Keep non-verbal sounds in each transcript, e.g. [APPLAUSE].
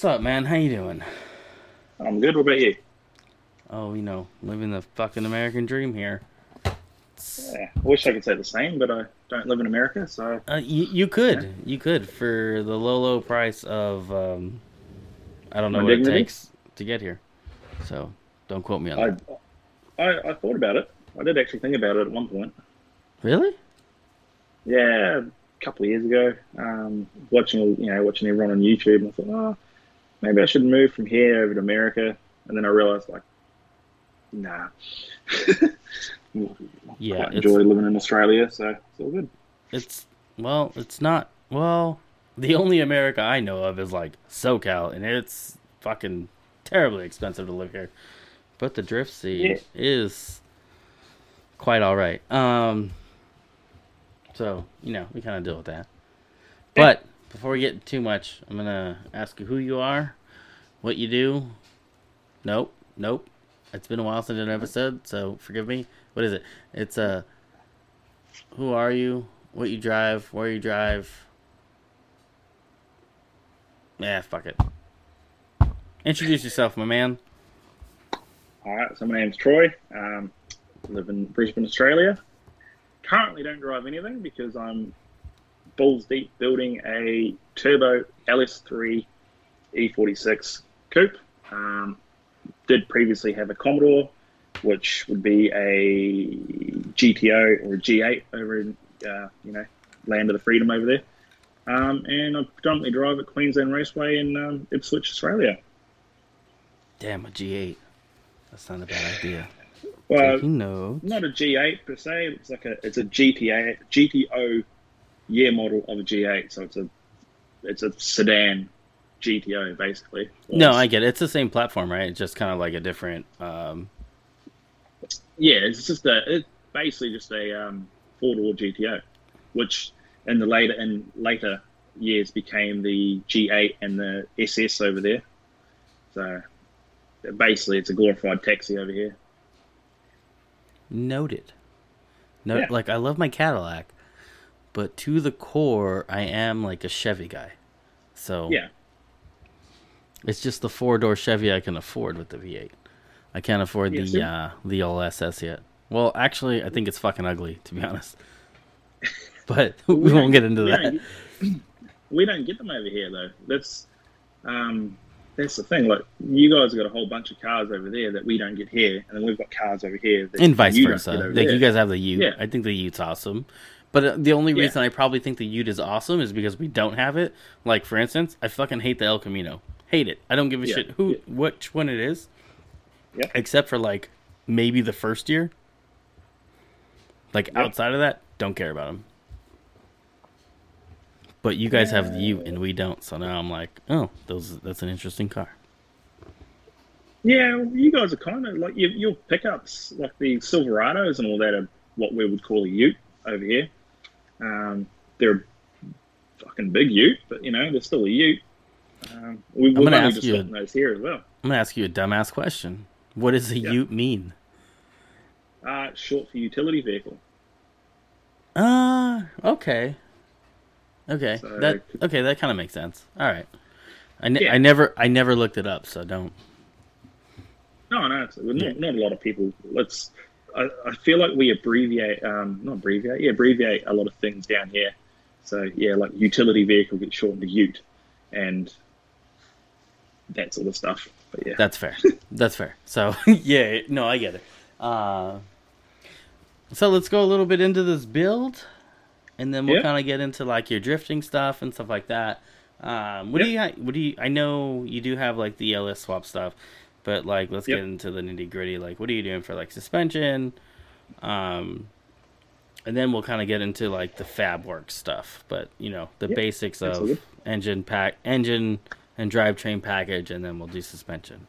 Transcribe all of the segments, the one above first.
What's up, man? How you doing? I'm good. What about you? Oh, you know, living the fucking American dream here. Yeah, I wish I could say the same, but I don't live in America, so Uh, you, you could, you could for the low, low price of um, I don't know My what it takes to get here. So don't quote me on I, that. I I thought about it. I did actually think about it at one point. Really? Yeah, a couple of years ago, um, watching you know watching everyone on YouTube, and I thought, oh, maybe I should move from here over to America. And then I realized, like, nah. [LAUGHS] Yeah, quite enjoy living in Australia, so it's all good. It's well, it's not. Well, the only America I know of is like SoCal, and it's fucking terribly expensive to live here. But the drift scene Yeah. is quite all right. Um, so you know we kind of deal with that. But before we get too much, I'm gonna ask you who you are, what you do. Nope, nope. It's been a while since an episode, so forgive me. What is it? It's uh, who are you? What you drive? Where you drive? Yeah, fuck it. Introduce yourself, my man. All right, so my name's Troy. Um, live in Brisbane, Australia. Currently, don't drive anything because I'm balls deep building a turbo LS3 E46 coupe. Um, did previously have a Commodore, which would be a GTO or a G8 over in uh, you know land of the freedom over there. Um, and I predominantly drive at Queensland Raceway in um, Ipswich, Australia. Damn, a G8. That's not a bad idea. Well, not a G8 per se. It's like a it's a GTA GTO year model of a G8. So it's a it's a sedan GTO basically. No, I get it. It's the same platform, right? It's just kind of like a different. Um, yeah, it's just a it's basically just a um, four door GTO, which in the later in later years became the G8 and the SS over there. So basically, it's a glorified taxi over here. noted. No, Yeah. like I love my Cadillac, but to the core, I am like a Chevy guy. So Yeah, it's just the four door Chevy I can afford with the V8. I can't afford the uh, the LSS yet. Well, actually, I think it's fucking ugly to be honest. [LAUGHS] But we won't get into we that. Don't get, we don't get them over here though. That's um, that's the thing. Like you guys got a whole bunch of cars over there that we don't get here, and then we've got cars over here that and vice you versa. Like there. you guys have the Ute. Yeah. I think the Ute's awesome. But uh, the only Yeah. reason I probably think the Ute is awesome is because we don't have it. Like for instance, I fucking hate the El Camino. Hate it. I don't give a Yeah. shit who Yeah. which one it is. Yeah. Except for like maybe the first year. Like Yeah. outside of that, don't care about them. But you guys have the Ute and we don't, so now I'm like, oh, those that's an interesting car. Yeah, you guys are kind of like your, your pickups, like the Silverados and all that, are what we would call a Ute over here. Um, they're a fucking big Ute, but you know they're still a Ute. Um, we, we've gonna ask you- those here as well. I'm gonna ask you a dumbass question. What does a Yeah. Ute mean? Uh, short for utility vehicle. Uh, okay. Okay. So- that okay, that kind of makes sense. All right. I, ne- Yeah. I never I never looked it up, so don't. No, no, it's, not, not a lot of people. Let's. I, I feel like we abbreviate, um, not abbreviate, yeah, abbreviate a lot of things down here. So yeah, like utility vehicle gets shortened to Ute, and that sort of stuff. But yeah, That's fair. [LAUGHS] That's fair. So, [LAUGHS] yeah, no, I get it. Uh So, let's go a little bit into this build and then we'll Yeah. kind of get into like your drifting stuff and stuff like that. Um what do you what do you I know you do have like the LS swap stuff, but like let's Yep. get into the nitty-gritty like what are you doing for like suspension? Um and then we'll kind of get into like the fab work stuff, but you know the Yeah, basics of absolutely. engine pack, engine and drivetrain package, and then we'll do suspension.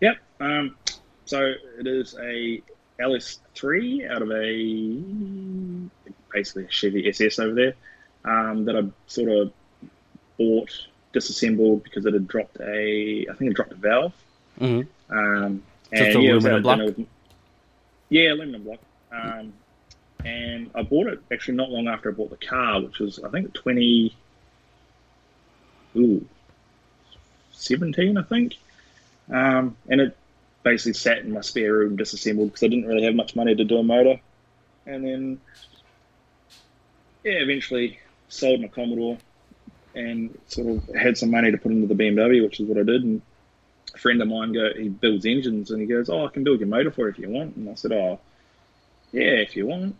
Yep. Um, so it is a LS3 out of a basically a Chevy SS over there um, that I sort of bought disassembled because it had dropped a I think it dropped a valve. hmm Um, Just and yeah, aluminum block? with- yeah, aluminum block. Um, and I bought it actually not long after I bought the car, which was I think twenty. Ooh, 17, I think. Um, and it basically sat in my spare room disassembled because I didn't really have much money to do a motor. And then, yeah, eventually sold my Commodore and sort of had some money to put into the BMW, which is what I did. And a friend of mine go, he builds engines, and he goes, "Oh, I can build your motor for you if you want." And I said, "Oh, yeah, if you want."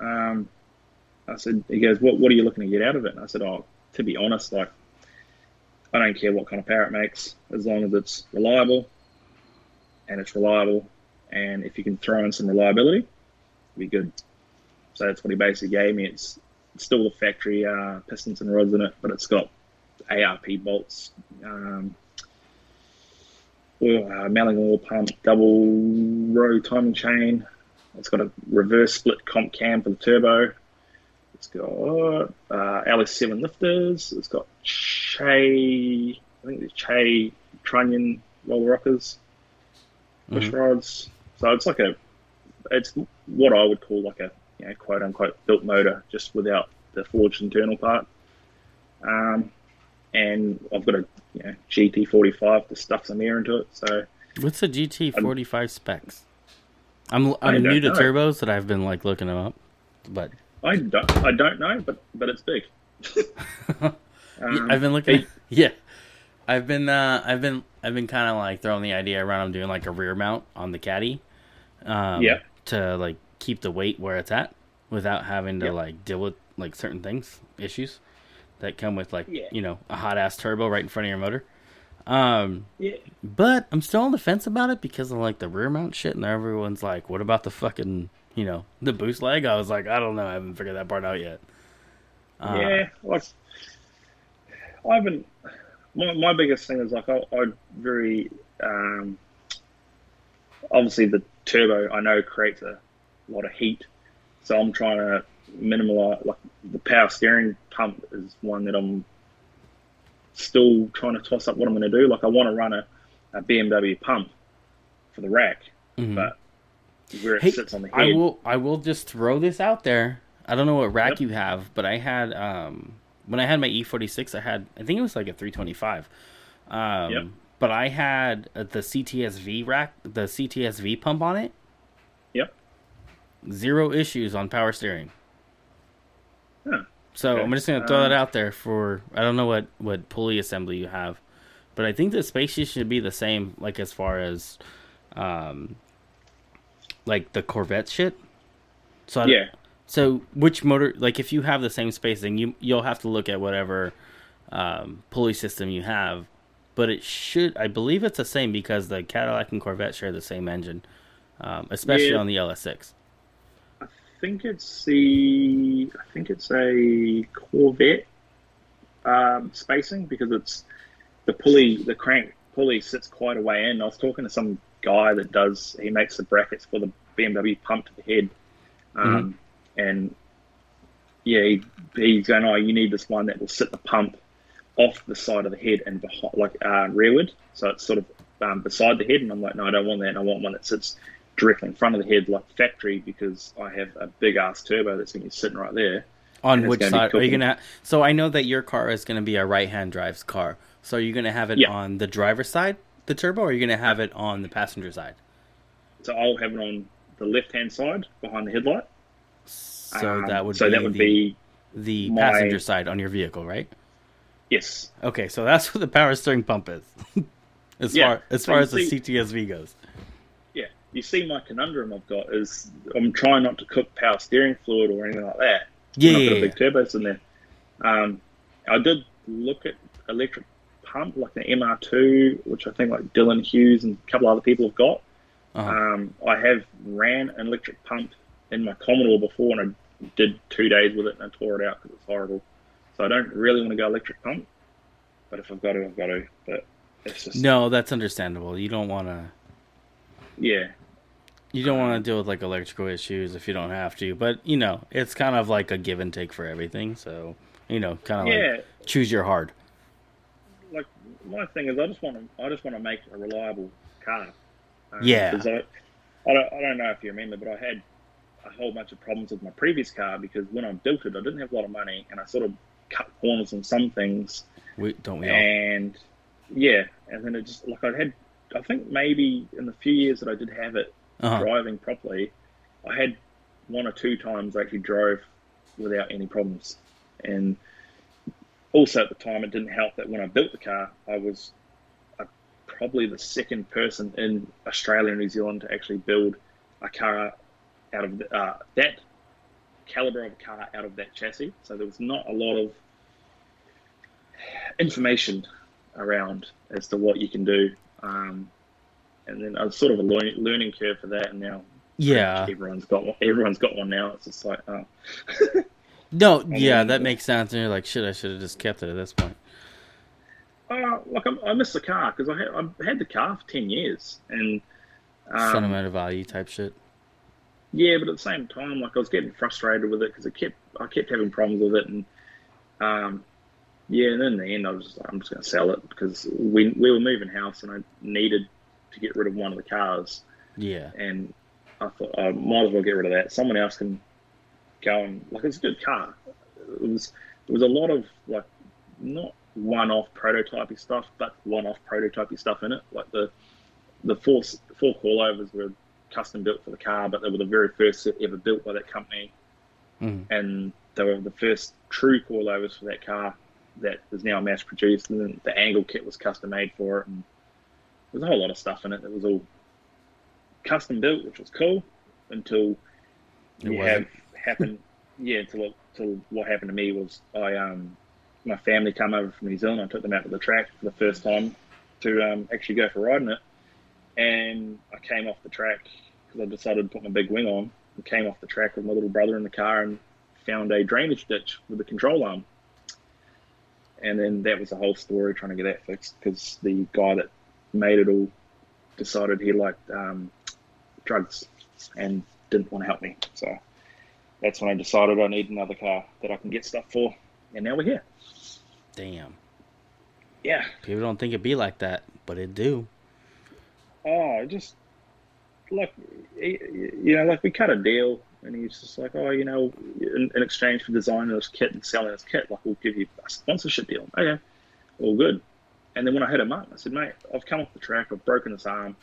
Um, I said, he goes, "What What are you looking to get out of it?" And I said, "Oh, to be honest, like I don't care what kind of power it makes, as long as it's reliable, and it's reliable, and if you can throw in some reliability, it'll be good." So that's what he basically gave me. It's, it's still the factory uh, pistons and rods in it, but it's got ARP bolts, um, oil, uh, Melling oil pump, double row timing chain. It's got a reverse split comp cam for the turbo. It's got uh, LS7 lifters. It's got Che, I think it's Che trunnion roller rockers, push Mhm. rods. So it's like a, it's what I would call like a you know, quote unquote built motor, just without the forged internal part. Um, and I've got a you know, GT45 to stuff some air into it. So What's the GT45 specs? I'm I'm new to know. turbos that I've been like looking them up, but I don't, I don't know, but but it's big. [LAUGHS] Yeah, Um, I've been looking. hey- [LAUGHS] yeah, I've been. Uh, I've been. I've been kind of like throwing the idea around. I'm doing like a rear mount on the caddy. Um, Yeah. To like keep the weight where it's at, without having to Yeah. like deal with like certain things, issues that come with like Yeah. you know a hot ass turbo right in front of your motor. Um, yeah, but I'm still on the fence about it because of like the rear mount shit, and everyone's like, "What about the fucking you know the boost leg?" I was like, "I don't know. I haven't figured that part out yet." Uh, yeah. Like I haven't. My, my biggest thing is like I, I very um, obviously the turbo I know creates a lot of heat, so I'm trying to minimize like the power steering pump is one that I'm still trying to toss up what I'm going to do. Like I want to run a, a BMW pump for the rack, mhm. but where it Hey, sits on the head. I will I will just throw this out there. I don't know what rack Yep. you have, but I had um when I had my E46, I had I think it was like a 325. Um Yep. but I had the CTSV rack, the CTSV pump on it. Zero issues on power steering. Huh. So Okay. I'm just gonna throw Um, that out there for I don't know what what pulley assembly you have, but I think the spaceship should be the same. Like as far as, um, like the Corvette shit. So I, Yeah, so which motor? Like if you have the same spacing, you you'll have to look at whatever um, pulley system you have. But it should, I believe, it's the same because the Cadillac and Corvette share the same engine, um, especially Yeah. on the LS6. I think it's the I think it's a Corvette um, spacing because it's the pulley the crank pulley sits quite a way in. I was talking to some guy that does he makes the brackets for the BMW pump to the head, um, and yeah, he, he's going, oh, you need this one that will sit the pump off the side of the head and behind, like uh, rearward, so it's sort of um, beside the head. And I'm like, no, I don't want that. I want one that sits directly in front of the head, like factory, because I have a big ass turbo that's going to be sitting right there. On which side are you gonna? So I know that your car is gonna be a right-hand drives car. So are you gonna have it Yeah. on the driver's side, the turbo, or are you gonna have it on the passenger side? So I'll have it on the left hand side behind the headlight. So Um, that would so be that would the, be the my- passenger side on your vehicle, right? yes, Okay, so that's [LAUGHS] what the power steering pump is, [LAUGHS] as Yeah, far as far as the CTSV goes. You see, my conundrum I've got is I'm trying not to cook power steering fluid or anything like that. Yeah, I've got a big turbos in there. Um, I did look at electric pump like an MR2, which I think like Dylan Hughes and a couple other people have got. Uh-huh. Um, I have ran an electric pump in my Commodore before, and I did two days with it, and I tore it out because it's horrible. So I don't really want to go electric pump, but if I've got to, I've got to. But it's just No, that's understandable. You don't want to. yeah, You don't want to deal with like electrical issues if you don't have to, but you know it's kind of like a give and take for everything. So you know, kind of yeah. like choose your hard. like my thing is, I just want to, I just want to make a reliable car. Um, Yeah. I, I don't, I don't know if you remember, but I had a whole bunch of problems with my previous car because when I built it, I didn't have a lot of money, and I sort of cut corners on some things, We don't we all? and yeah, and then it just like I had, I think maybe in the few years that I did have it Uh-huh. driving properly, I had one or two times I actually drove without any problems, and also at the time it didn't help that when I built the car, I was uh, probably the second person in Australia and New Zealand to actually build a car out of uh, that caliber of car out of that chassis. So there was not a lot of information around as to what you can do. Um, and then I was sort of a learning, learning curve for that, and now Yeah. everyone's got one. Everyone's got one now. It's just like, oh, [LAUGHS] No, yeah, that makes sense. And you're like, shit, I should have just kept it at this point. oh like I, I missed the car because I had I had the car for ten years, and um, Sentimental value type shit. Yeah, but at the same time, like I was getting frustrated with it because it kept I kept having problems with it, and um, yeah, and then in the end, I was just like, I'm just going to sell it because we we were moving house, and I needed to get rid of one of the cars, Yeah. and I thought I might as well get rid of that. Someone else can go and like it's a good car. It was there was a lot of like not one-off prototypey stuff, but one-off prototypey stuff in it. Like the the four four coilovers were custom built for the car, but they were the very first ever built by that company, Mhm. and they were the first true coilovers for that car that is now mass produced. And then the angle kit was custom made for it, and there's a whole lot of stuff in it that was all custom built, which was cool until It you have happened. [LAUGHS] yeah, until it- until what happened to me was I um my family come over from New Zealand. I took them out to the track for the first time to um, actually go for riding it, and I came off the track because I decided to put my big wing on. I came off the track with my little brother in the car and found a drainage ditch with a control arm. And then that was the whole story trying to get that fixed because the guy that made it all decided he liked um, drugs and didn't want to help me. So that's when I decided I need another car that I can get stuff for. And now we're here. Damn. Yeah. People don't think it'd be like that, but it do. Oh, just like you know, like we cut a deal, and he's just like, oh, you know, in, in exchange for designing this kit and selling this kit, like we'll give you a sponsorship deal. Okay, all good. And then when I hit him up, I said, mate, I've come off the track, I've broken this arm.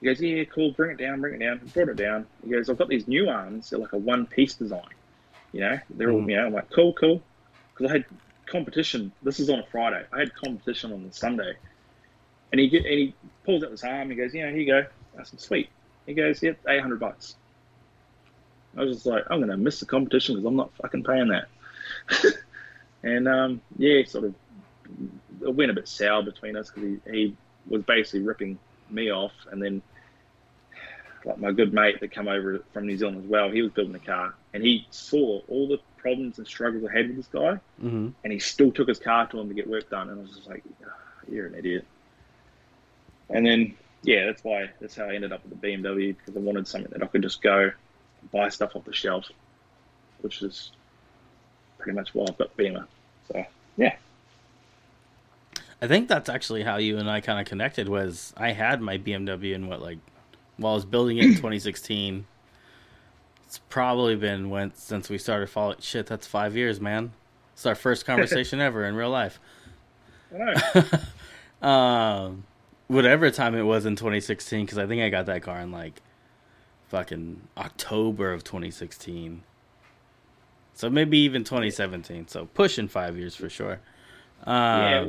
He goes, yeah, cool, bring it down, bring it down. I brought it down. He goes, I've got these new arms, they're like a one-piece design. You know, they're all, Mhm. you know, I'm like, cool, cool. Because I had competition. This is on a Friday. I had competition on the Sunday. And he get, and he pulls out this arm. He goes, "Yeah, here you go." I said, "Sweet." He goes, "Yep, eight hundred bucks." I was just like, "I'm gonna miss the competition because I'm not fucking paying that." [LAUGHS] and um, yeah, sort of it went a bit sour between us because he, he was basically ripping me off, and then like my good mate that come over from New Zealand as well, he was building a car, and he saw all the problems and struggles I had with this guy, Mm-hmm. and he still took his car to him to get work done. And I was just like, "Ah, you're an idiot. And then, yeah, that's why that's how I ended up with the BMW because I wanted something that I could just go buy stuff off the shelf, which is pretty much why I've got Beamer. So yeah, I think that's actually how you and I kind of connected. Was I had my BMW in what like while I was building it in [CLEARS THROAT] 2016. It's probably been when since we started following. Shit, that's five years, man. It's our first conversation [LAUGHS] ever in real life. [LAUGHS] Um, whatever time it was in 2016, because I think I got that car in like fucking October of 2016. So maybe even 2017. So pushing five years for sure. Um, yeah,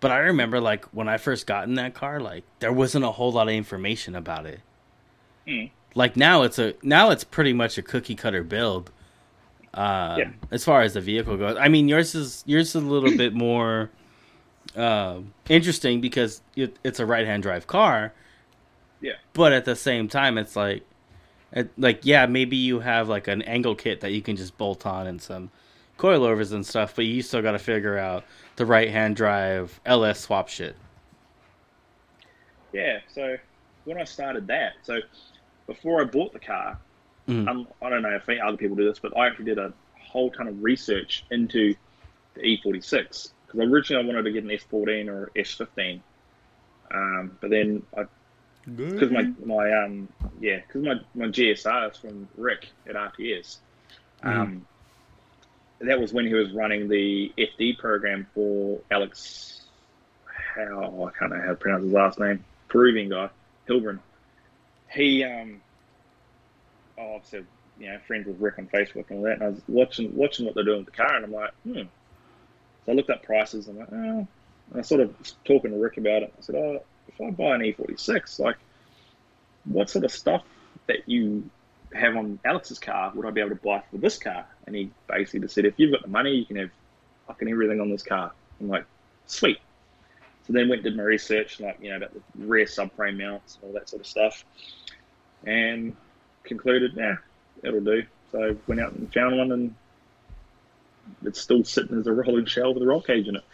But I remember like when I first got in that car, like there wasn't a whole lot of information about it. Mm. Like now it's a now it's pretty much a cookie cutter build. Uh, Yeah. As far as the vehicle goes, I mean yours is yours is a little bit more uh, interesting because it, it's a right hand drive car. Yeah. But at the same time, it's like, it, like yeah, maybe you have like an angle kit that you can just bolt on and some coilovers and stuff, but you still got to figure out the right hand drive LS swap shit. yeah. So when I started that, so before I bought the car, Mhm. um, I don't know if other people do this, but I actually did a whole ton of research into the E46 because originally I wanted to get an S14 or S15, um, but then I because my my um yeah because my my GSR is from Rick at RTS. Um, that was when he was running the FD program for Alex how I can't know how to pronounce his last name. Peruvian guy, Hilgren. He um, oh, said you know friends with Rick on Facebook and all that, and I was watching watching what they're doing with the car, and I'm like, hmm. So I looked up prices, and I'm like, oh. And I sort of talking to Rick about it. I said, oh, if I buy an E46, like, what sort of stuff that you have on Alex's car would I be able to buy for this car? And he basically just said, if you've got the money, you can have fucking everything on this car. I'm like, sweet. So then went and did my research, like, you know, about the rear subframe mounts and all that sort of stuff. And concluded, yeah, it'll do. So went out and found one and it's still sitting as a rolling shell with a roll cage in it.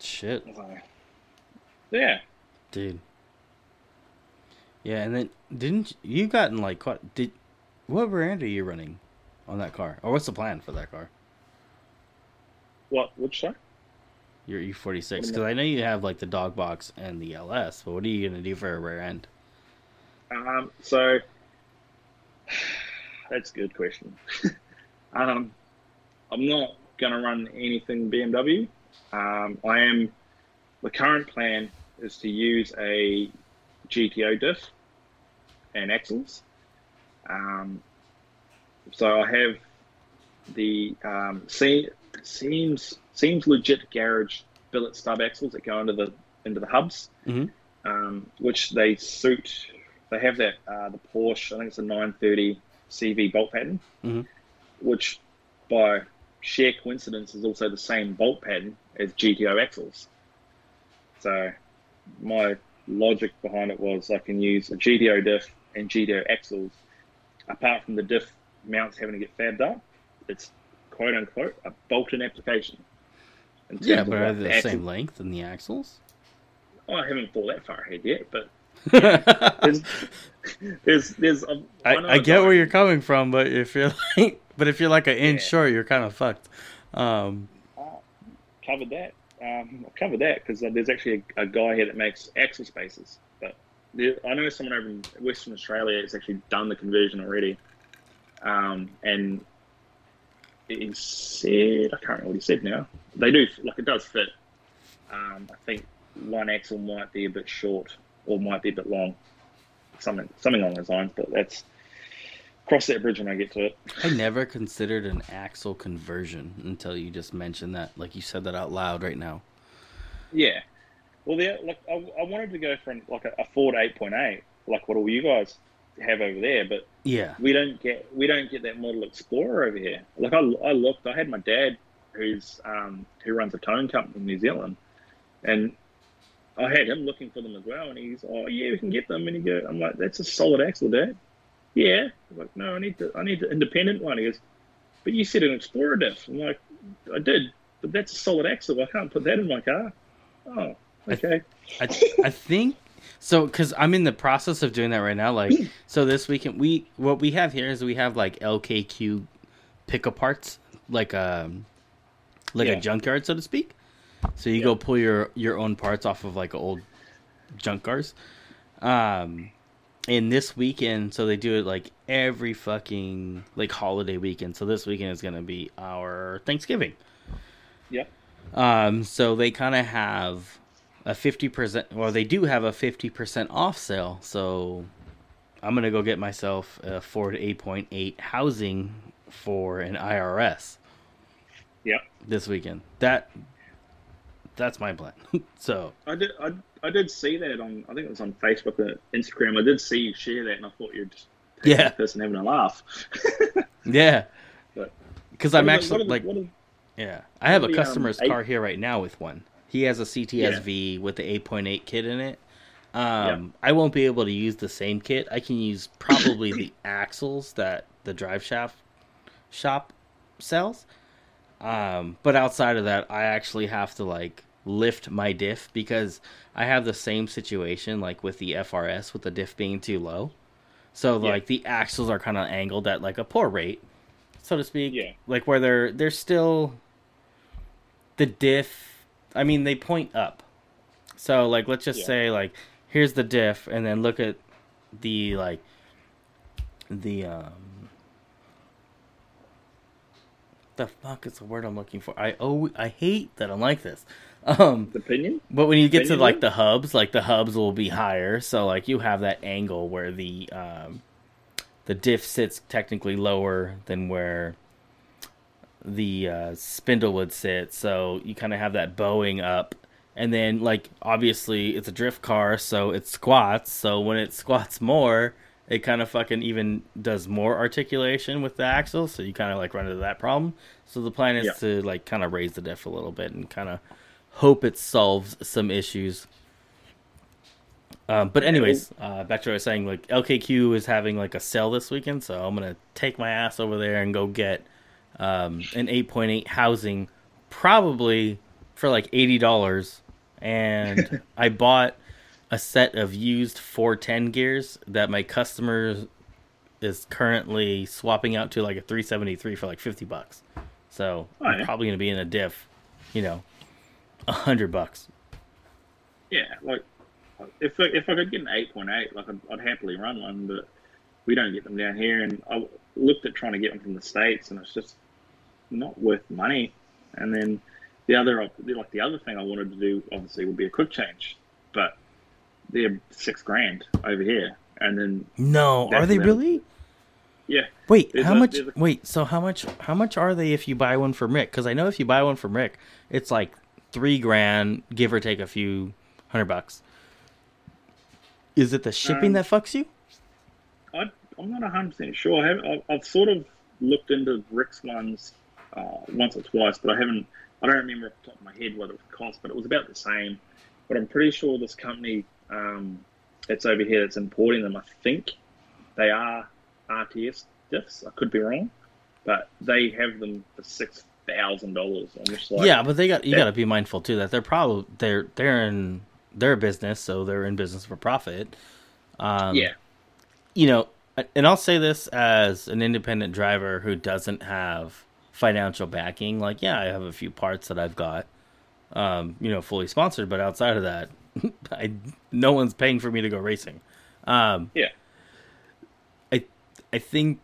Shit. [LAUGHS] So, yeah. Dude. Yeah, and then didn't you gotten like quite did what brand are you running on that car? Or what's the plan for that car? What? Which one? Your E46 because I know you have like the dog box and the LS, but what are you gonna do for a rear end? Um, so [SIGHS] that's a good question. [LAUGHS] um, I'm not gonna run anything BMW. Um, I am. The current plan is to use a GTO diff and axles. Um, so I have the um, se- seems seems legit garage billet stub axles that go into the into the hubs, Mhm. um, which they suit. They have that uh, the Porsche. I think it's a 930 CV bolt pattern, Mhm. which by sheer coincidence is also the same bolt pattern as GTO axles. So my logic behind it was I can use a GTO diff and GTO axles. Apart from the diff mounts having to get fabbed up, it's quote unquote a bolt-in application. Yeah, but are they the same length in the axles? Oh, I haven't thought that far ahead yet, but I, [LAUGHS] there's there's there's a, one I get where you're coming from, but if you're [LAUGHS] like but if you're like an inch Yeah. short, you're kind of fucked. Um, covered that. Um, I've covered that because there's actually a, a guy here that makes axle spaces. I know someone over in Western Australia has actually done the conversion already. Um, and he said, I can't remember what he said now. They do, like, it does fit. Um, I think one axle might be a bit short or might be a bit long. Something, something along those lines, but that's cross that bridge when I get to it. [LAUGHS] I never considered an axle conversion until you just mentioned that. Like you said that out loud right now. Yeah. Well, there, like I, I wanted to go for an, like a, a Ford 8.8, like what all you guys have over there, but Yeah. we don't get we don't get that model Explorer over here. Like I, I looked, I had my dad, who's um, who runs a towing company in New Zealand, and I had him looking for them as well, and he's, oh yeah, we can get them, and he go, I'm like, that's a solid axle, dad. Yeah. I'm like, no, I need the I need the independent one. He goes, but you said an Explorer diff. I'm like, I did, but that's a solid axle. I can't put that in my car. Oh, okay. I, I think so because I'm in the process of doing that right now. Like, [CLEARS THROAT] so this weekend we what we have here is we have like LKQ pickup parts, like um, like Yeah. a junkyard, so to speak. So you go pull your your own parts off of like old junk cars. Um, and this weekend, so they do it like every fucking like holiday weekend. So this weekend is gonna be our Thanksgiving. Yep. Um, so they kind of have a fifty percent. Well, they do have a fifty percent off sale. So I'm gonna go get myself a Ford eight point eight housing for an IRS Yep. this weekend. That that's my plan. [LAUGHS] so I did. I, I did see that on. I think it was on Facebook or Instagram. I did see you share that, and I thought you'd just Yeah. the person having a laugh. [LAUGHS] yeah, because I'm the- actually the- like are- yeah, I have a the, um, customer's eight- car here right now with one. He has a CTSV with the 8.8 kit in it. Um, I won't be able to use the same kit. I can use probably the [COUGHS] axles that the drive shaft shop sells. Um, but outside of that, I actually have to like lift my diff because I have the same situation like with the FRS with the diff being too low. So Yeah. like the axles are kind of angled at like a poor rate, so to speak. Yeah. Like where they're they're still the diff. I mean, they point up. So like let's just Yeah. say like here's the diff, and then look at the like the um the fuck is the word I'm looking for? I oh I hate that I'm like this. [LAUGHS] Um, The pinion? but when you get to like the hubs, like the hubs will be higher, so like you have that angle where the um, the diff sits technically lower than where the uh, spindle would sit. So you kind of have that bowing up, and then like obviously it's a drift car, so it squats. So when it squats more, it kind of fucking even does more articulation with the axle. So you kind of like run into that problem. So the plan is Yeah. to like kind of raise the diff a little bit and kind of hope it solves some issues. Um, but anyways, uh, back to what I was saying, like LKQ is having like a sale this weekend, so I'm gonna take my ass over there and go get um, an 8.8 housing, probably for like eighty dollars. And [LAUGHS] I bought a set of used 410 gears that my customer is currently swapping out to like a 373 for like 50 bucks. So Oh, I'm yeah. probably gonna be in a diff, you know, a hundred bucks. Yeah, like if I, if I could get an eight point eight, like I'd, I'd happily run one, but we don't get them down here. And I looked at trying to get them from the states, and it's just not worth money. And then the other, like the other thing I wanted to do, obviously, would be a quick change, but they're six grand over here. And then No, are they really? yeah, Wait, There's how a- much? a- Wait, so how much? How much are they if you buy one from Rick? Because I know if you buy one from Rick, it's like three grand, give or take a few hundred bucks. Is it the shipping Um, that fucks you? I, I'm not 100 percent sure. I have, I've, I've sort of looked into Rick's ones uh, once or twice, but I haven't. I don't remember off the top of my head what it would cost, but it was about the same. But I'm pretty sure this company um, that's over here that's importing them, I think they are RTS diffs. I could be wrong, but they have them for six thousand dollars. I'm just like, yeah, but they got you got to be mindful too that they're probably they're they're in their business, so they're in business for profit. Um, yeah, you know, and I'll say this as an independent driver who doesn't have financial backing. Like, yeah, I have a few parts that I've got, um, you know, fully sponsored, but outside of that, [LAUGHS] I no one's paying for me to go racing. Um, yeah. I I think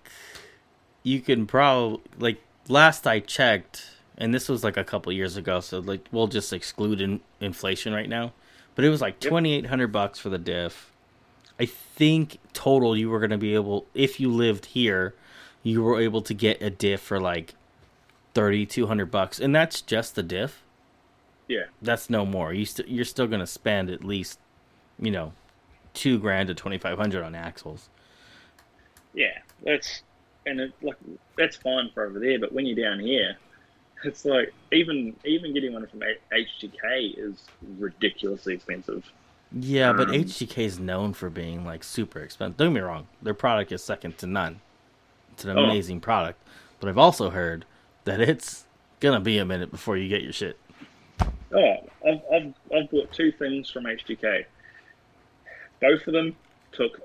you can probably like last I checked, and this was like a couple years ago, so like we'll just exclude in, inflation right now. But it was like Yep. twenty eight hundred bucks for the diff. I think total you were gonna be able if you lived here, you were able to get a diff for like thirty two hundred bucks, and that's just the diff. Yeah. That's no more. You st- you're still gonna spend at least, you know, two grand to twenty five hundred on axles. Yeah, that's and it, like that's fine for over there, but when you're down here, it's like even even getting one from H- HGK is ridiculously expensive. Yeah, but Um, HGK is known for being like super expensive. Don't get me wrong; their product is second to none. It's an Oh. amazing product, but I've also heard that it's gonna be a minute before you get your shit. Oh, I've, I've, I've bought two things from HGK. Both of them took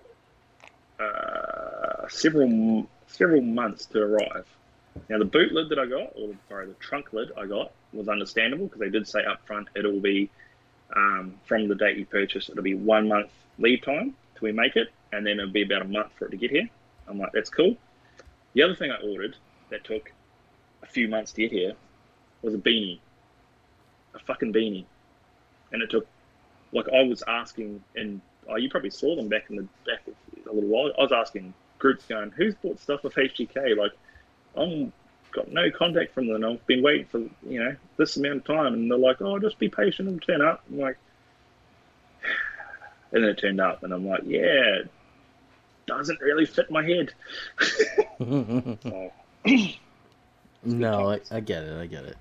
uh, several several months to arrive. Now the boot lid that I got, or sorry, the trunk lid I got, was understandable because they did say up front it'll be um, from the date you purchase, it'll be one month lead time till we make it, and then it'll be about a month for it to get here. I'm like, that's cool. The other thing I ordered that took a few months to get here was a beanie a fucking beanie, and it took like I was asking, and oh, you probably saw them back in the back a little while. I was asking groups going, "Who's bought stuff with HGK?" Like, I'm got no contact from them. I've been waiting for you know this amount of time, and they're like, "Oh, just be patient and turn up." I'm like, [SIGHS] and then it turned up, and I'm like, "Yeah." it Doesn't really fit my head. [LAUGHS] [LAUGHS] [CLEARS THROAT] no, Oh, I, I get it. I get it.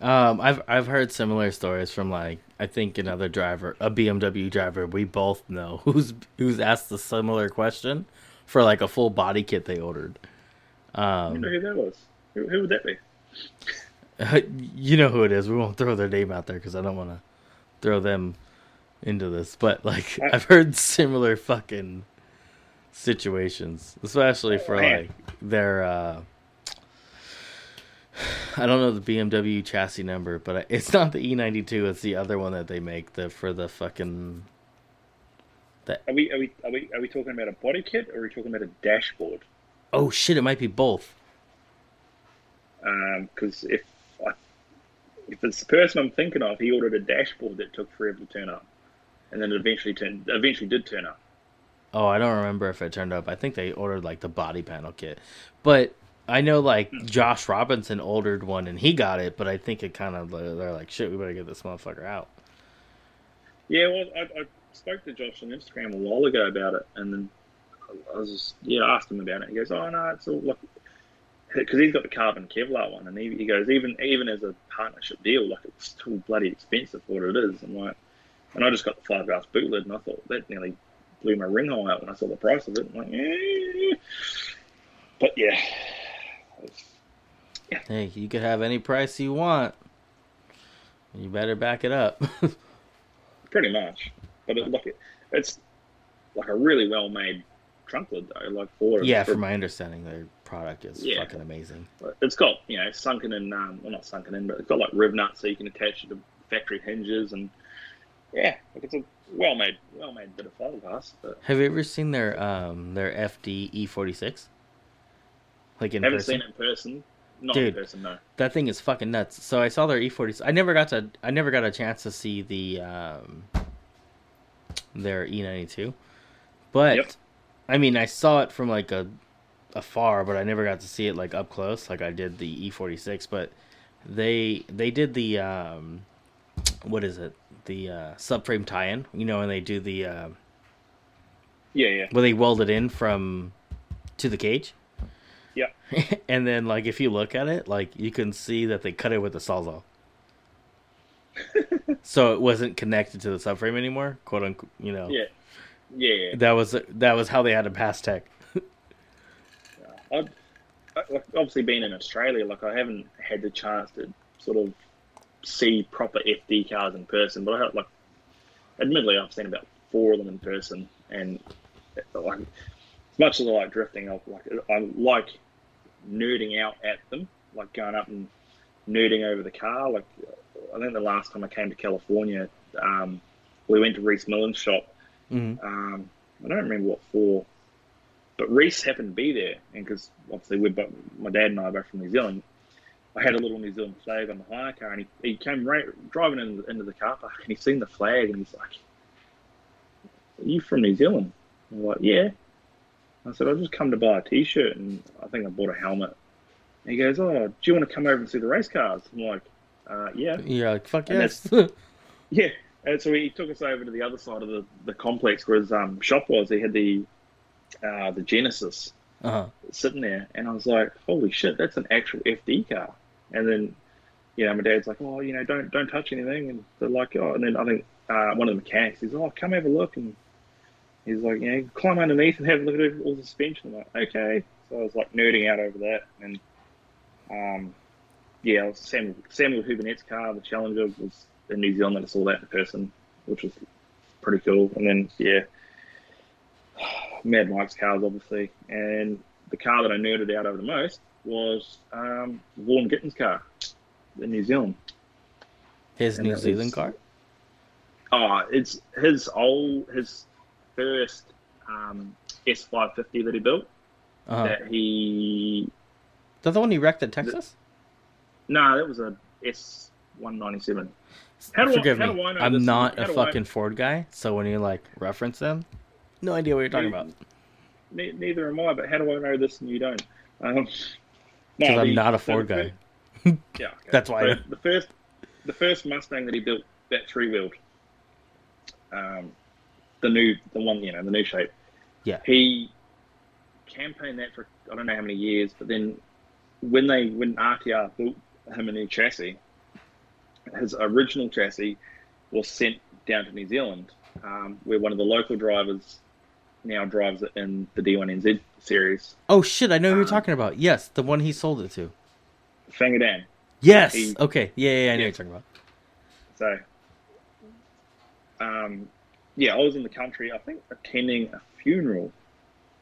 Um, I've I've heard similar stories from like I think another driver, a BMW driver we both know [LAUGHS] who's who's asked a similar question for like a full body kit they ordered. Um, wonder who that was. Who, who would that be? [LAUGHS] you know who it is. We won't throw their name out there because I don't want to throw them into this. But like, I- I've heard similar fucking situations, especially for man. like their. uh I don't know the BMW chassis number, but it's not the E92. It's the other one that they make the for the fucking. The... Are we are we are we are we talking about a body kit or are we talking about a dashboard? Oh shit! It might be both. Um, because if I, if it's the person I'm thinking of, he ordered a dashboard that took forever to turn up, and then it eventually turned eventually did turn up. Oh, I don't remember if it turned up. I think they ordered like the body panel kit, but I know like Hmm. Josh Robinson ordered one and he got it, but I think it kind of they're like shit. We better get this motherfucker out. Yeah, well, I, I spoke to Josh on Instagram a while ago about it, and then I was just, yeah, I asked him about it. He goes, "Oh no, it's all like." Because he's got the carbon Kevlar one, and he, he goes even even as a partnership deal, like it's still bloody expensive for what it is. I'm like, and I just got the fiberglass boot lid, and I thought that nearly blew my ring hole out when I saw the price of it. I'm like, yeah. but yeah, Hey, you could have any price you want. You better back it up. [LAUGHS] pretty much. But it, look, it's like a really well made trunk lid though. Like for yeah, from my understanding, their product is Yeah. fucking amazing. It's got you know sunken in, um, well not sunken in, but it's got like rib nuts so you can attach it to factory hinges and yeah, like it's a well made, well made bit of fiberglass. But Have you ever seen their um their FD E46? Like in haven't person. seen it in person. Not Dude. person, no. That thing is fucking nuts. So I saw their E46. I never got to. I never got a chance to see the um, their E92, but Yep. I mean, I saw it from like a afar, but I never got to see it like up close, like I did the E46. But they they did the um, what is it? The uh, subframe tie-in. You know, and they do the uh, Yeah, yeah, where they weld it in from to the cage. Yeah. [LAUGHS] and then like if you look at it, like you can see that they cut it with a sawzall. [LAUGHS] so it wasn't connected to the subframe anymore, quote unquote. You know, Yeah, yeah, yeah. that was that was how they had to pass tech. I've, obviously been in Australia, like I haven't had the chance to sort of see proper FD cars in person, but I have, like, admittedly, I've seen about four of them in person, and like, as much as I like drifting, I like I like nerding out at them, like going up and nerding over the car. Like, I think the last time I came to California, um, we went to Rhys Millen's shop Mhm. um, I don't remember what for, but Rhys happened to be there, and because obviously we're both, my dad and I are both from New Zealand, I had a little New Zealand flag on the hire car, and he, he came right driving in, into the car park, and he seen the flag, and he's like, "Are you from New Zealand?" I'm like, "Yeah." I said, "I just come to buy a T-shirt, and I think I bought a helmet." And he goes, "Oh, do you want to come over and see the race cars?" I'm like, uh, "Yeah." You're like fuck And yes. [LAUGHS] Yeah, and so he took us over to the other side of the, the complex where his um, shop was. He had the uh, the Genesis uh-huh. sitting there, and I was like, "Holy shit, that's an actual FD car!" And then, you know, my dad's like, "Oh, you know, don't don't touch anything," and they're like, "Oh," and then I think uh, one of the mechanics, he's, "Oh, come have a look," and he's like, "You know, climb underneath and have a look at all the suspension." I'm like, "Okay," so I was like nerding out over that, and um, yeah, Samuel Samuel Hubinette's car, the Challenger, was in New Zealand. and I saw that in person, which was pretty cool. And then yeah, [SIGHS] Mad Mike's cars, obviously, and the car that I nerded out over the most was um, Vaughn Gittin's car in New Zealand. His And New Zealand was- car. Oh, it's his old, his first um, S550 that he built. Uh-huh. That he That's the one he wrecked at Texas. no, that was a S197. How do I- Forgive how me. do I I'm not a do I- fucking Ford guy, so when you like reference them, no idea what you're talking about. Ne- neither am I, but how do I know this and you don't? Um, no, Because I'm not a Ford the- guy. [LAUGHS] Yeah, okay. That's why So the first, the first Mustang that he built, that three wheeled, um, the new, the one you know, the new shape. Yeah. He campaigned that for I don't know how many years, but then when they when RTR built him a new chassis, his original chassis was sent down to New Zealand, um, where one of the local drivers now drives it in the D1NZ series, Oh shit! I know who you're Um, talking about. Yes, the one he sold it to. Fanga Dan. Yes. he- okay. Yeah, yeah, yeah I know Yeah. what you're talking about. So, um, yeah, I was in the country, I think, attending a funeral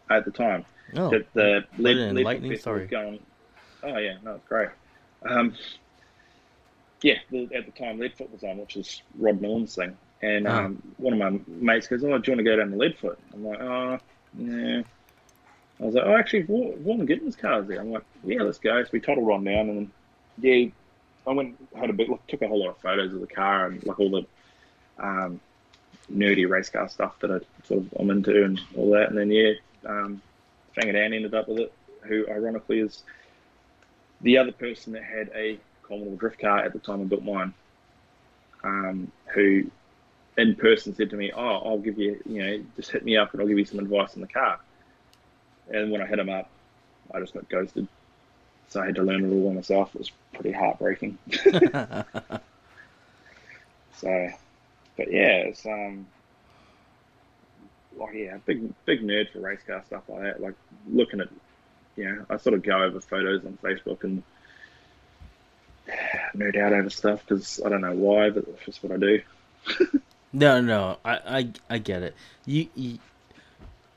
at the time. Oh, that the lead, lead festival was going. Oh yeah, no, it's great. Um, yeah, the, at the time Leadfoot was on, which is Rod Millen's thing, and um, one of my mates goes, "Oh, do you want to go down to Leadfoot?" I'm like, "Oh, yeah." I was like, oh, actually, Vaughn Gittin's car's there. I'm like, yeah, let's go. So we toddled on down, and then, yeah, I went had a bit, took a whole lot of photos of the car and like all the um, nerdy race car stuff that I sort of I'm into and all that. And then yeah, um, Dan ended up with it, who ironically is the other person that had a Commodore drift car at the time I built mine. Um, who in person said to me, "Oh, I'll give you, you know, just hit me up and I'll give you some advice on the car." And when I hit him up, I just got ghosted. So I had to learn it all by myself. It was pretty heartbreaking. [LAUGHS] [LAUGHS] so, but yeah, it's um, like yeah, big big nerd for race car stuff like that. Like looking at, know, I sort of go over photos on Facebook and [SIGHS] nerd out over stuff because I don't know why, but it's just what I do. no, no, I, I, I get it. You, you,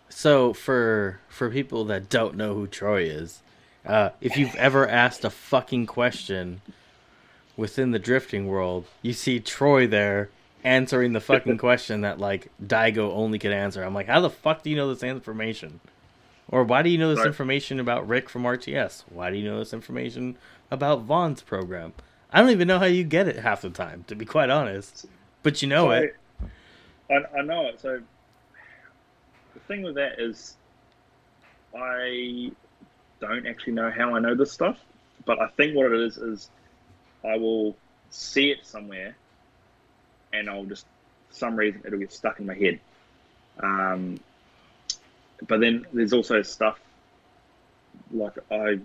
so for for people that don't know who Troy is, uh, if you've ever asked a fucking question within the drifting world, you see Troy there answering the fucking question that like Daigo only could answer. I'm like, how the fuck do you know this information? Or why do you know this right. information about Rick from RTS? Why do you know this information about Vaughn's program? I don't even know how you get it half the time, to be quite honest. But you know so it. I, I know it. So the thing with that is, I don't actually know how I know this stuff, but I think what it is is I will see it somewhere and I'll just, for some reason, it'll get stuck in my head. Um, but then there's also stuff like I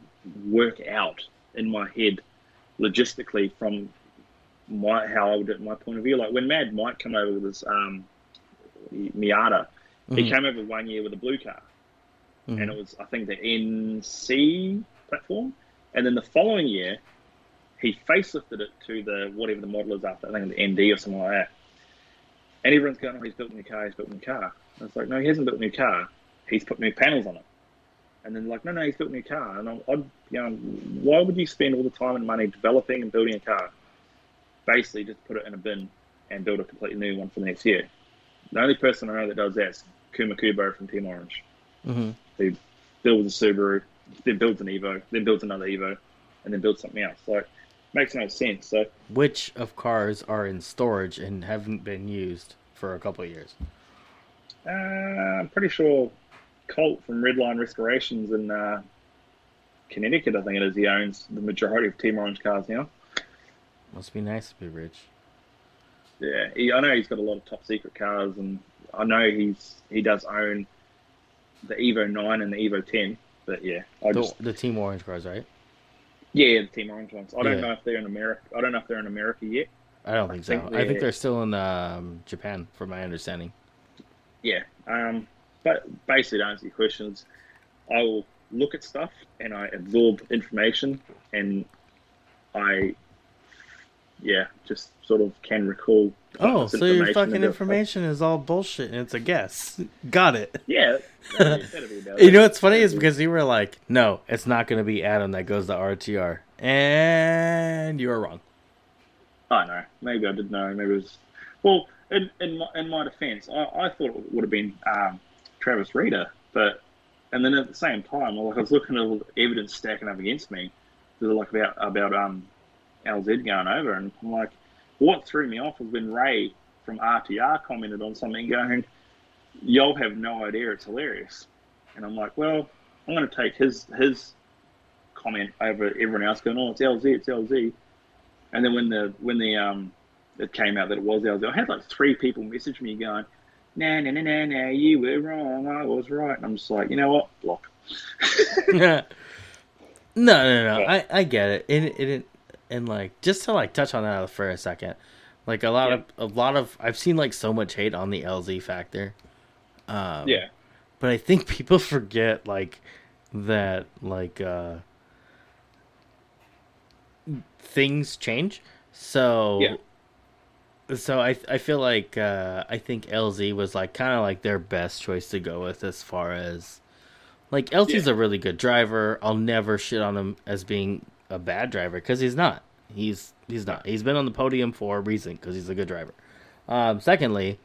work out in my head logistically from my how I would do it, my point of view. Like when Mad Mike come over with his um, Miata, mm-hmm. he came over one year with a blue car, mm-hmm. and it was I think the NC platform, and then the following year he facelifted it to the whatever the model is after, I think the ND or something like that. And everyone's going, oh, he's built a new car, he's built a new car. And it's like, no, he hasn't built a new car. He's put new panels on it. And then like, no, no, he's built a new car. And I'd, you know, why would you spend all the time and money developing and building a car? Basically, just put it in a bin and build a completely new one for the next year. The only person I know that does that is Kumakubo from Team Orange, mm-hmm. who builds a Subaru, then builds an Evo, then builds another Evo, and then builds something else. Like makes no sense. So, which of cars are in storage and haven't been used for a couple of years? Uh, I'm pretty sure Colt from Redline Restorations in uh, Connecticut, I think it is. He owns the majority of Team Orange cars now. Must be nice to be rich. Yeah, he, I know he's got a lot of top secret cars, and I know he's he does own the Evo Nine and the Evo Ten. But yeah, I the, just the Team Orange cars, right? Yeah, the Team Orange ones. I don't yeah. know if they're in America. I don't know if they're in America yet. I don't think, I think so. I think they're still in um, Japan, from my understanding. Yeah, um, but basically, to answer your questions, I will look at stuff and I absorb information, and I, yeah, just sort of can recall. Oh, so your fucking information is all bullshit, and it's a guess. [LAUGHS] Got it. Yeah, [LAUGHS] you know what's funny is because you were like, no, it's not going to be Adam that goes to RTR, and you were wrong. I know. Maybe I didn't know. Maybe it was. Well, in in my, in my defense, I, I thought it would have been um, Travis Reeder, but and then at the same time, like I was looking at all the evidence stacking up against me, like about about um LZ going over, and I'm like, what threw me off was when Ray from RTR commented on something going, y'all have no idea it's hilarious. And I'm like, well, I'm going to take his his comment over everyone else going, oh, it's LZ, it's LZ. And then when the when the um it came out that it was LZ, I had like three people message me going, nah, nah, nah, nah, nah, you were wrong, I was right. And I'm just like, you know what, block. [LAUGHS] [LAUGHS] no, no, no, I, I get it. And, it, and like just to like touch on that for a second, like a lot yeah. of a lot of I've seen like so much hate on the LZ factor. Um, yeah. But I think [LAUGHS] people forget like that like uh things change. So yeah. So I I feel like uh I think LZ was like kind of like their best choice to go with as far as like LZ's yeah. a really good driver. I'll never shit on him as being a bad driver because he's not. He's he's not. He's been on the podium for a reason because he's a good driver. Um, secondly,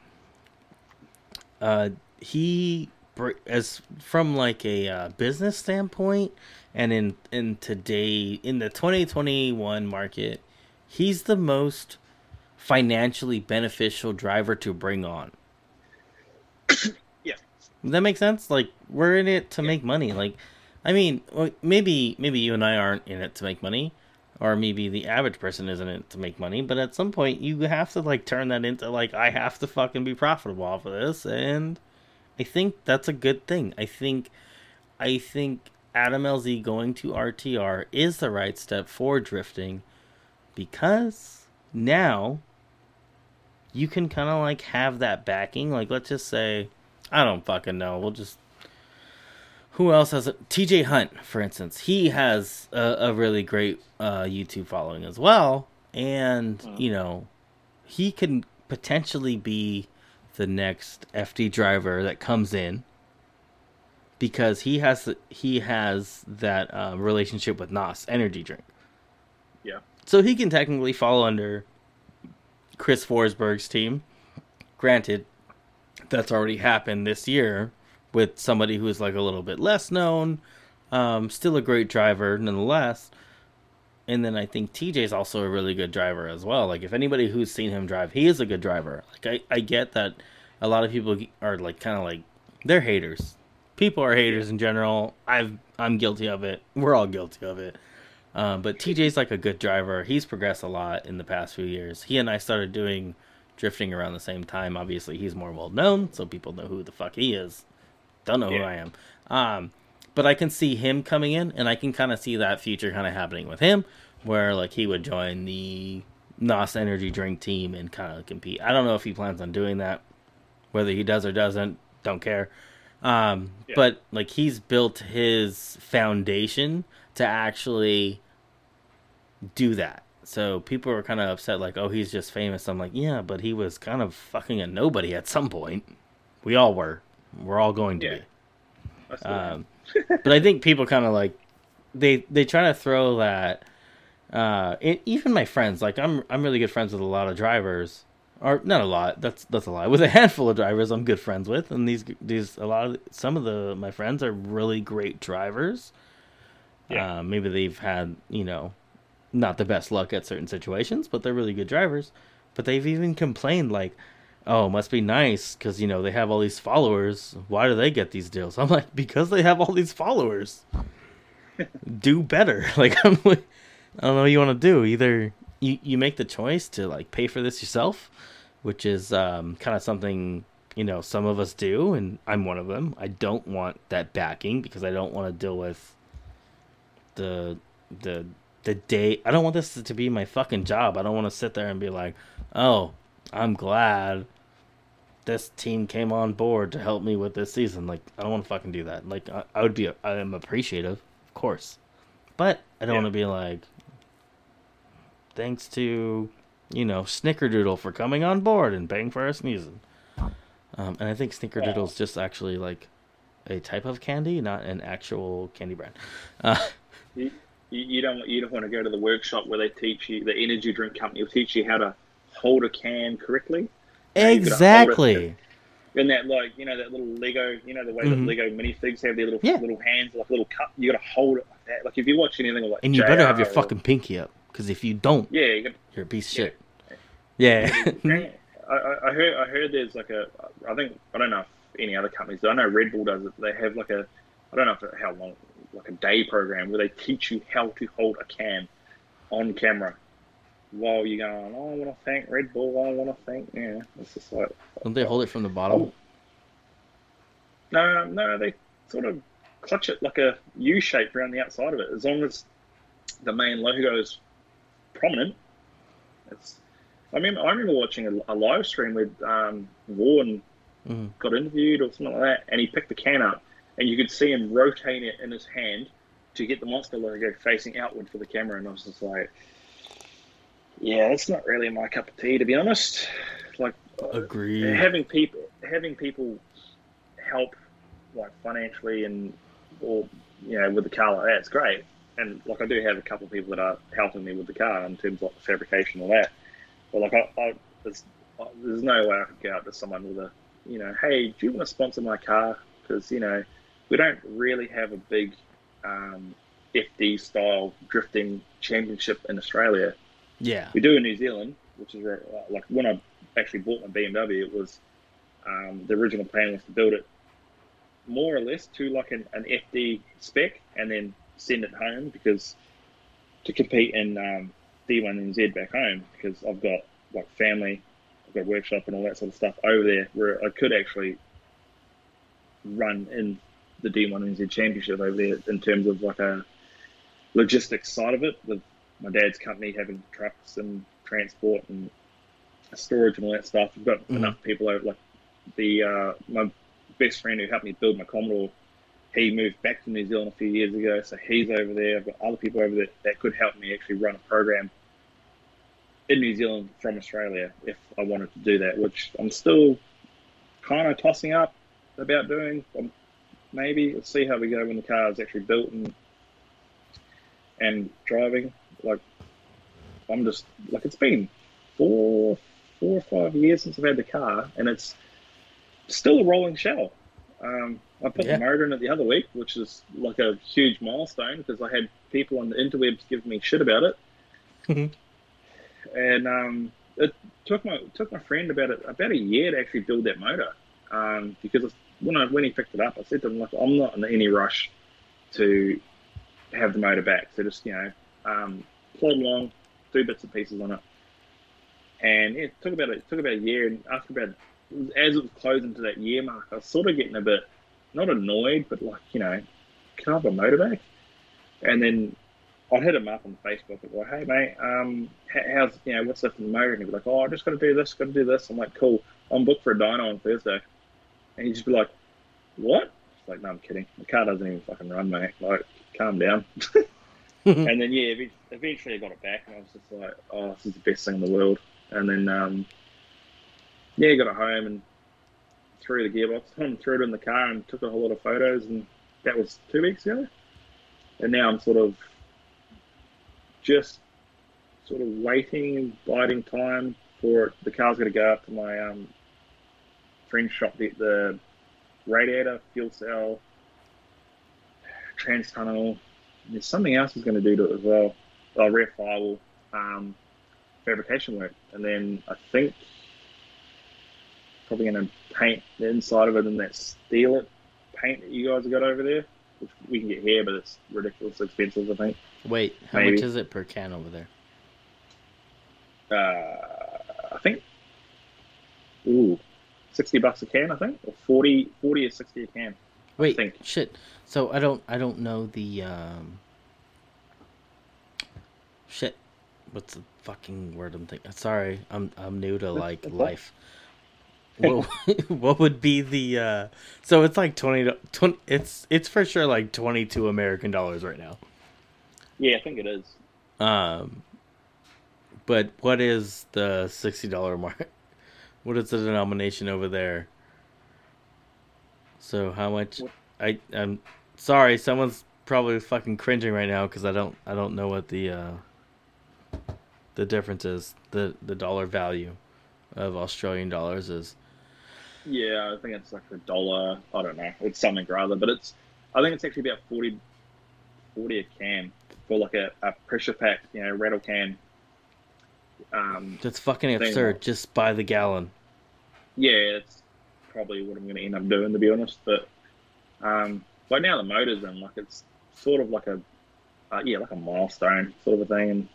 uh, he as from like a uh, business standpoint and in in today in the 2021 market he's the most financially beneficial driver to bring on [COUGHS] yeah that makes sense like we're in it to yeah. make money like i mean maybe maybe you and i aren't in it to make money or maybe the average person isn't in it to make money but at some point you have to like turn that into like i have to fucking be profitable off of this and I think that's a good thing. I think I think Adam LZ going to RTR is the right step for drifting because now you can kind of like have that backing. Like, let's just say, I don't fucking know. We'll just. Who else has? TJ Hunt, for instance. He has a, a really great uh, YouTube following as well. And, mm. you know, he can potentially be the next FD driver that comes in because he has he has that uh, relationship with NOS Energy Drink. Yeah. So he can technically fall under Chris Forsberg's team. Granted, that's already happened this year with somebody who is like a little bit less known, um, still a great driver nonetheless. And then I think TJ is also a really good driver as well. Like if anybody who's seen him drive, he is a good driver. Like I, I get that a lot of people are like kind of like they're haters. People are haters in general. I've I'm guilty of it. We're all guilty of it. Um, but TJ's like a good driver. He's progressed a lot in the past few years. He and I started doing drifting around the same time. Obviously, he's more well known, so people know who the fuck he is. Don't know yeah. who I am. Um, but I can see him coming in, and I can kind of see that future kind of happening with him, where like he would join the NOS Energy Drink team and kind of compete. I don't know if he plans on doing that. Whether he does or doesn't, don't care. Um, yeah. But like he's built his foundation to actually do that. So people were kind of upset, like, "Oh, he's just famous." I'm like, "Yeah, but he was kind of fucking a nobody at some point. We all were. We're all going to yeah. be." Um, [LAUGHS] but I think people kind of like they they try to throw that. Uh, it, even my friends, like I'm I'm really good friends with a lot of drivers, or not a lot. That's that's a lie. [LAUGHS] With a handful of drivers, I'm good friends with, and these these a lot of some of the my friends are really great drivers. Yeah. Uh, maybe they've had you know not the best luck at certain situations, but they're really good drivers. But they've even complained like, "Oh, must be nice because you know they have all these followers. Why do they get these deals?" [LAUGHS] I'm like, because they have all these followers. do better. [LAUGHS] Like I'm like, I don't know what you want to do. Either you you make the choice to like pay for this yourself, which is um, kind of something you know some of us do, and I'm one of them. I don't want that backing because I don't want to deal with the the the day. I don't want this to be my fucking job. I don't want to sit there and be like, oh, I'm glad this team came on board to help me with this season. Like, I don't want to fucking do that. Like, I, I would be, I am appreciative, of course, but I don't yeah. want to be like, thanks to you know Snickerdoodle for coming on board and paying for our sneezing. Um, and I think Snickerdoodle is just actually like a type of candy, not an actual candy brand. [LAUGHS] Uh, you, you don't you don't want to go to the workshop where they teach you the energy drink company will teach you how to hold a can correctly. Exactly. And that like you know that little Lego, you know the way mm-hmm. the Lego minifigs have their little yeah. little hands like little cup. You got to hold it like that. Like if you watch anything like and you JR better have your fucking pinky up because if you don't, yeah, you are a piece of shit. Yeah. [LAUGHS] I, I heard I heard there's like a I think I don't know if any other companies. I know Red Bull does it. They have like a I don't know how long like a day program where they teach you how to hold a can on camera while you're going. Oh, I want to thank Red Bull. I want to thank yeah. It's just like don't they hold it from the bottom? No, no, they sort of clutch it like a U shape around the outside of it. As long as the main logo is prominent, it's I remember I remember watching a, a live stream with um, Warren mm. got interviewed or something like that, and he picked the can up, and you could see him rotating it in his hand to get the monster logo facing outward for the camera, and I was just like, yeah, that's not really my cup of tea to be honest. Like, agree. Having people having people help like financially and or you know with the car like that's great. And like I do have a couple of people that are helping me with the car in terms of like fabrication and all that. But like, I, I there's, there's no way I could go out to someone with a, you know, hey, do you want to sponsor my car? because you know we don't really have a big um, FD style drifting championship in Australia. Yeah. We do in New Zealand, which is where, like when I actually bought my BMW, it was um, the original plan was to build it more or less to like an, an FD spec and then send it home because to compete in um, D1NZ back home because I've got like family, I've got workshop and all that sort of stuff over there where I could actually run in the D1NZ championship over there in terms of like a logistics side of it with my dad's company having trucks and transport and storage and all that stuff. We've got Mhm. enough people over like the uh, my best friend who helped me build my Commodore. He moved back to New Zealand a few years ago, so he's over there. I've got other people over there that could help me actually run a program in New Zealand from Australia if I wanted to do that, which I'm still kind of tossing up about doing. Um, maybe let's see how we go when the car is actually built and and driving. Like I'm just like it's been four four or five years since I've had the car, and it's still a rolling shell. Um, I put Yeah. the motor in it the other week, which is like a huge milestone because I had people on the interwebs giving me shit about it, Mhm. and um, it took my took my friend about it about a year to actually build that motor um, because when I when he picked it up, I said to him like I'm not in any rush to have the motor back, so just you know um, plod along, do bits and pieces on it, and yeah, it took about it took about a year, and after about as it was closing to that year mark, I was sort of getting a bit not annoyed, but like you know, can I have a motor back? And then I'd hit him up on Facebook and go, hey mate, um, how's you know what's left in the motor? And he'd be like, oh, I just got to do this, got to do this. I'm like, cool. I'm booked for a dyno on Thursday, and he'd just be like, what? It's like, no, I'm kidding. The car doesn't even fucking run, mate. Like, calm down. [LAUGHS] [LAUGHS] and then yeah, eventually I got it back, and I was just like, oh, this is the best thing in the world. And then um, yeah, got it home and threw the gearbox [LAUGHS] threw it in the car, and took a whole lot of photos, and that was two weeks ago. And now I'm sort of just sort of waiting and biding time for it. the car's going to go up to my um, friend's shop, the, the radiator, fuel cell, [SIGHS] trans tunnel. There's something else he's going to do to it as well. Oh, rear firewall, um, fabrication work, and then I think probably going to paint the inside of it in that Steel-It paint that you guys have got over there, which we can get here, but it's ridiculously expensive. I think. Wait, how Maybe. much is it per can over there? uh, I think, ooh, 60 bucks a can, I think, or 40, 40 or 60 a can. Wait, think. shit. So I don't, I don't know the um. Shit, what's the fucking word I'm thinking? Sorry, I'm I'm new to like life. what, [LAUGHS] what would be the uh? So it's like 20, 20 It's it's for sure like twenty two American dollars right now. Yeah, I think it is. Um, but what is the sixty dollar mark? [LAUGHS] What is the denomination over there? So how much? I I'm sorry, someone's probably fucking cringing right now because I don't I don't know what the uh the difference is the the dollar value of Australian dollars is. Yeah, I think it's like a dollar. I don't know. It's something or other, but it's. I think it's actually about 40, 40 a can for like a, a pressure pack, you know, rattle can. Um, That's fucking absurd. Just buy the gallon. yeah, it's probably what I'm going to end up doing, to be honest. But um, like now the motor's in, like it's sort of like a, uh, yeah, like a milestone sort of a thing, and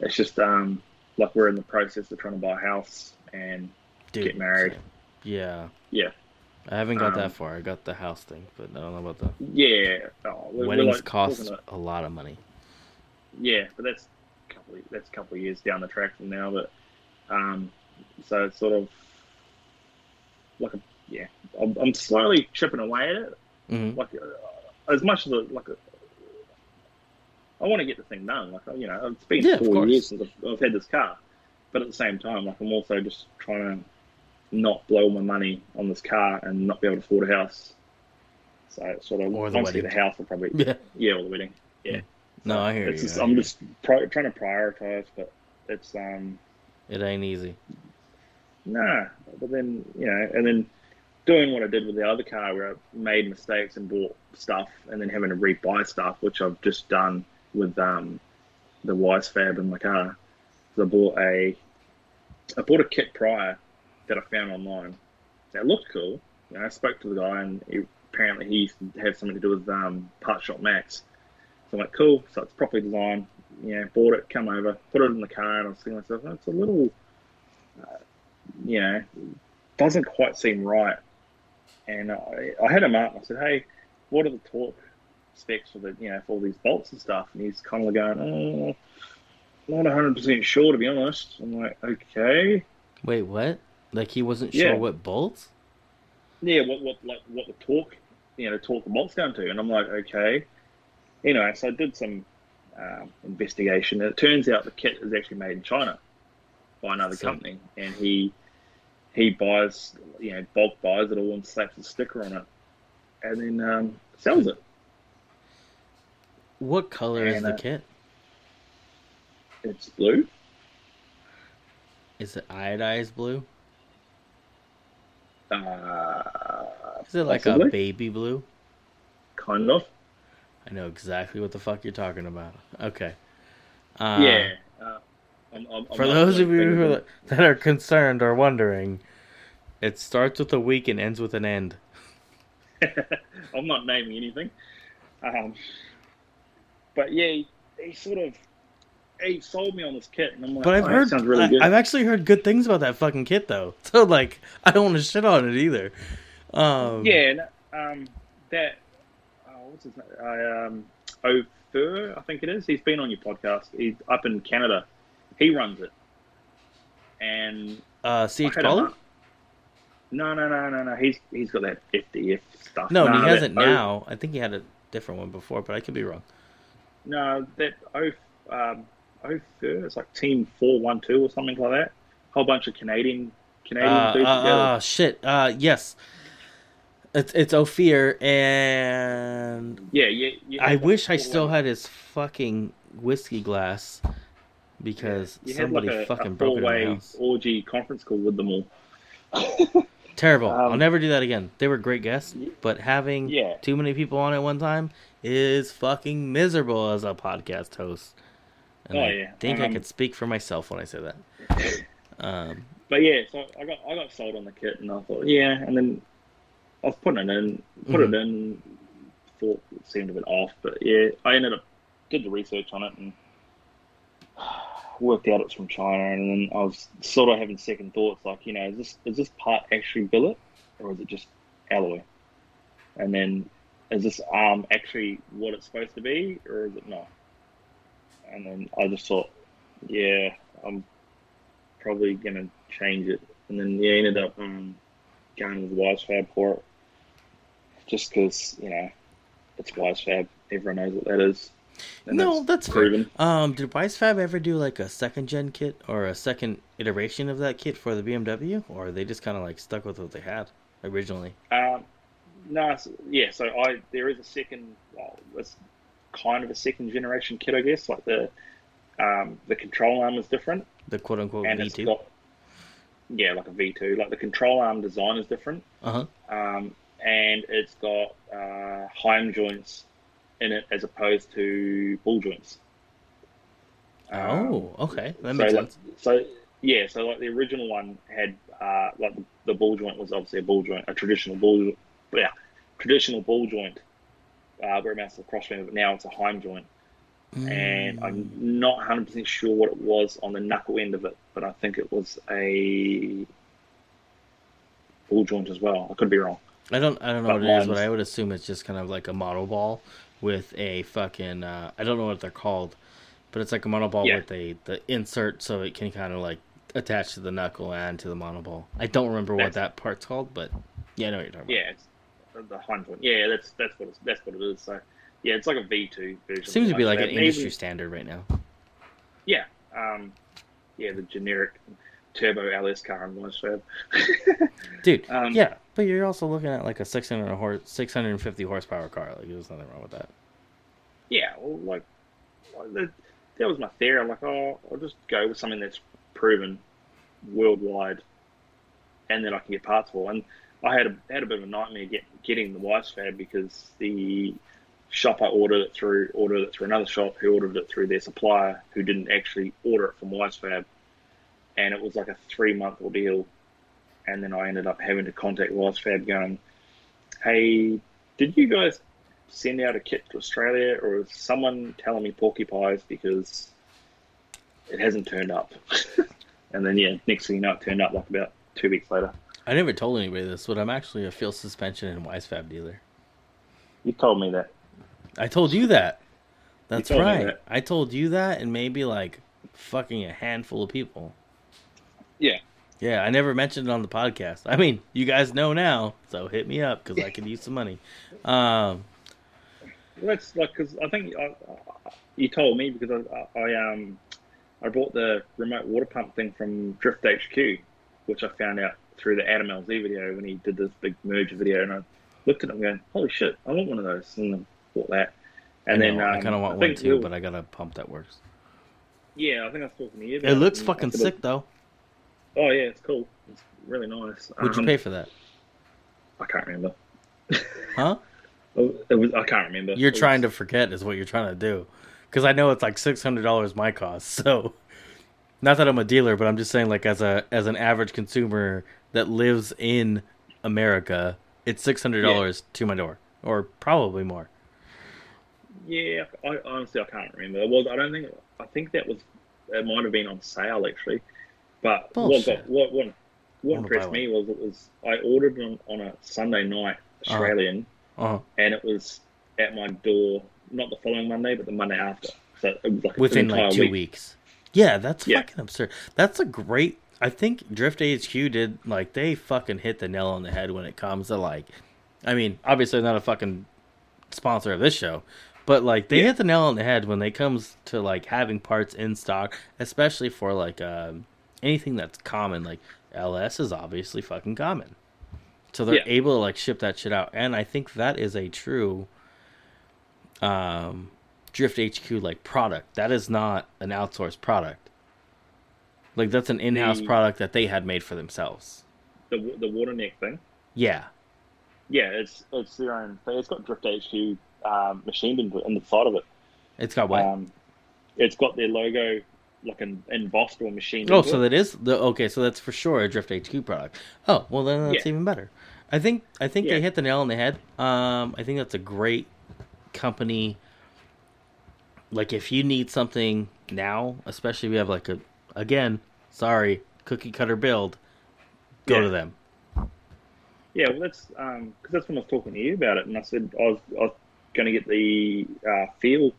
it's just um, like we're in the process of trying to buy a house, and Dude, Get married. Yeah. Yeah. I haven't got Um, that far. I got the house thing, but I don't know about the yeah, oh, we're, we're, weddings like, cost about- a lot of money. yeah, but that's a couple of, that's a couple of years down the track from now. But um, so it's sort of like a yeah, I'm, I'm slowly chipping away at it. hmm Like uh, as much as a, like a, I want to get the thing done. Like you know, it's been Yeah, four years since I've, I've had this car, but at the same time, like I'm also just trying to not blow my money on this car and not be able to afford a house. So sort of Or the once I get the house, I'll probably [LAUGHS] Yeah. yeah, or the wedding. Yeah. No, I hear it's you. Just, I I'm you. just pri- trying to prioritize, but it's um It ain't easy. Nah. But then you know, and then doing what I did with the other car, where I made mistakes and bought stuff, and then having to rebuy stuff, which I've just done with um, the Wisefab in my car. So I bought a, I bought a kit prior that I found online. That looked cool. You know, I spoke to the guy, and he, apparently he used to have something to do with um, Part Shop Max. So I'm like, cool. So it's properly designed. Yeah, bought it, come over, put it in the car, and I was thinking myself, it's a little, uh, you know, doesn't quite seem right. And I, I had him up. I said, hey, what are the torque specs for the, you know, for all these bolts and stuff? And he's kind of going, oh, not 100% sure, to be honest. I'm like, okay. Wait, what? Like he wasn't Yeah. sure what bolts? yeah, what what like what the torque, you know, the torque the bolts down to, and I'm like, okay, you know, so I did some um, investigation, and it turns out the kit is actually made in China by another So- company, and he he buys, you know, bulk buys it all and slaps a sticker on it, and then um, sells it. What color is the uh, kit? It's blue. Is it iodized blue? Uh, Is it like possibly. a baby blue? kind of. I know exactly what the fuck you're talking about. Okay. Uh, yeah. I'm, I'm, For those of you who, that are concerned or wondering, it starts with a week and ends with an end. [LAUGHS] I'm not naming anything. Um, but yeah, he, he sort of he sold me on this kit, and I'm like, But I've oh, heard, sounds really I, good. I've actually heard good things about that fucking kit though. [LAUGHS] So like, I don't want to shit on it either. Um, yeah, and, um, that oh, what's his name? I, um, Ofer, I think it is. He's been on your podcast. He's up in Canada. He runs it, and Uh, I CH had him Pollard? up. No, no, no, no, no. He's he's got that FDF stuff. No, no he hasn't O- now. I think he had a different one before, but I could be wrong. No, that O um, Ofer. It's like Team Four One Two or something like that. Whole bunch of Canadian Canadian Uh, dudes uh, together. uh, shit. Uh, yes. It's it's Ophir, and yeah, yeah. yeah I wish I still had his fucking whiskey glass because had somebody like a, fucking a broke it in my house. orgy conference call with them all. [LAUGHS] Terrible. I'll Um, never do that again. They were great guests, but having Yeah. too many people on at one time is fucking miserable as a podcast host. And Oh, I yeah. think I Um, could speak for myself when I say that. [LAUGHS] Um, But yeah, so I got I got sold on the kit, and I thought, yeah, and then I was putting it in, put Mhm. it in, thought it seemed a bit off, but yeah, I ended up did the research on it and worked out it's from China, and then I was sort of having second thoughts, like, you know, is this is this part actually billet or is it just alloy? And then is this arm actually what it's supposed to be, or is it not? And then I just thought, yeah, I'm probably gonna change it. And then yeah, ended up um, going with Wisefab for it, just because you know it's Wisefab. Everyone knows what that is. And no, that's fair. Um, did Wisefab ever do like a second gen kit or a second iteration of that kit for the BMW, or are they just kind of like stuck with what they had originally? Um, no, it's- yeah. So I there is a second. Well, it's kind of a second generation kit, I guess. Like the um, the control arm is different, The quote unquote V two. yeah, like a V two. Like the control arm design is different. Uh huh. um, and it's got uh, Heim joints in it as opposed to ball joints. Um, Oh, okay, that so, makes like, sense. so yeah, so like the original one had uh, like the, the ball joint was obviously a ball joint, a traditional ball, joint. yeah, traditional ball joint, uh, where it mounts the crossbeam, but now it's a Heim joint, and Mm. I'm not 100 percent sure what it was on the knuckle end of it, but I think it was a ball joint as well. I could be wrong. I don't I don't know But what it is, but I would assume it's just kind of like a monoball with a fucking uh, I don't know what they're called, but it's like a monoball Yeah. with a the insert so it can kind of like attach to the knuckle and to the monoball. I don't remember what that part's called, but yeah, I know what you're talking about. Yeah, it's the- the Heim joint. Yeah, that's that's what it's, that's what it is. So yeah, it's like a V two version. Seems to be like an industry even- standard right now. Yeah, um, yeah, the generic turbo LS car Wisefab. Dude, [LAUGHS] Um, yeah, but you're also looking at like a 600 horse, 650 horsepower car. Like, there's nothing wrong with that. yeah, well, like, that, that was my theory. I'm like, oh, I'll just go with something that's proven worldwide, and then I can get parts for. And I had a had a bit of a nightmare get, getting the Wisefab because the shop I ordered it through ordered it through another shop who ordered it through their supplier who didn't actually order it from Wisefab, and it was like a three month ordeal, and then I ended up having to contact Wisefab going, "Hey, did you guys send out a kit to Australia, or is someone telling me porcupines because it hasn't turned up?" [LAUGHS] and then yeah, next thing you know, it turned up like about two weeks later. I never told anybody this, but I'm actually a Feal suspension and Wisefab dealer. You told me that. I told you that. That's told me right. that. I told you that, and maybe like fucking a handful of people. Yeah. Yeah, I never mentioned it on the podcast. I mean, you guys know now, so hit me up because I could use some money. Um, Well, that's like because I think I, I, you told me because I, I um I bought the remote water pump thing from Drift HQ, which I found out through the Adam LZ video when he did this big merge video, and I looked at it and going, "Holy shit, I want one of those!" and then bought that. And I then know, I um, kind of want one too, but I got a pump that works. yeah, I think I was talking to you. It looks fucking sick though. Oh yeah, it's cool. It's really nice. Would you Um, pay for that? I can't remember. [LAUGHS] Huh? It was. I can't remember. You're It was- trying to forget, is what you're trying to do. Because I know it's like six hundred dollars my cost. [LAUGHS] So, not that I'm a dealer, but I'm just saying, like as a as an average consumer that lives in America, it's six hundred dollars to my door, or probably more. Yeah, I honestly I can't remember. It was I don't think I think that was it might have been on sale actually. But what got what what, what impressed me was it was I ordered them on a Sunday night Uh-huh. Australian Uh, and it was at my door not the following Monday but the Monday after. So it was like within like two week. weeks. Yeah, that's Yeah. fucking absurd. That's a great. I think Drift HQ did like they fucking hit the nail on the head when it comes to like. I mean, obviously not a fucking sponsor of this show, but like they Yeah. hit the nail on the head when it comes to like having parts in stock, especially for like um, anything that's common. Like LS is obviously fucking common, so they're Yeah. able to like ship that shit out, and I think that is a true um, Drift HQ like product. That is not an outsourced product. Like that's an in-house The- product that they had made for themselves. The the water neck thing. Yeah. Yeah, it's it's their own thing. It's got Drift HQ um, machined in, in the side of it. It's got what? Um, it's got their logo like in, embossed or machined. oh, so that is the okay. So that's for sure a Drift HQ product. Oh, well then that's Yeah. even better. I think I think Yeah. they hit the nail on the head. Um, I think that's a great company. Like if you need something now, especially if you have like a again, sorry, cookie cutter build, go Yeah. to them. Yeah, well, that's because that's when I was talking to you about it, and I said I was, I was going to get the uh, feel,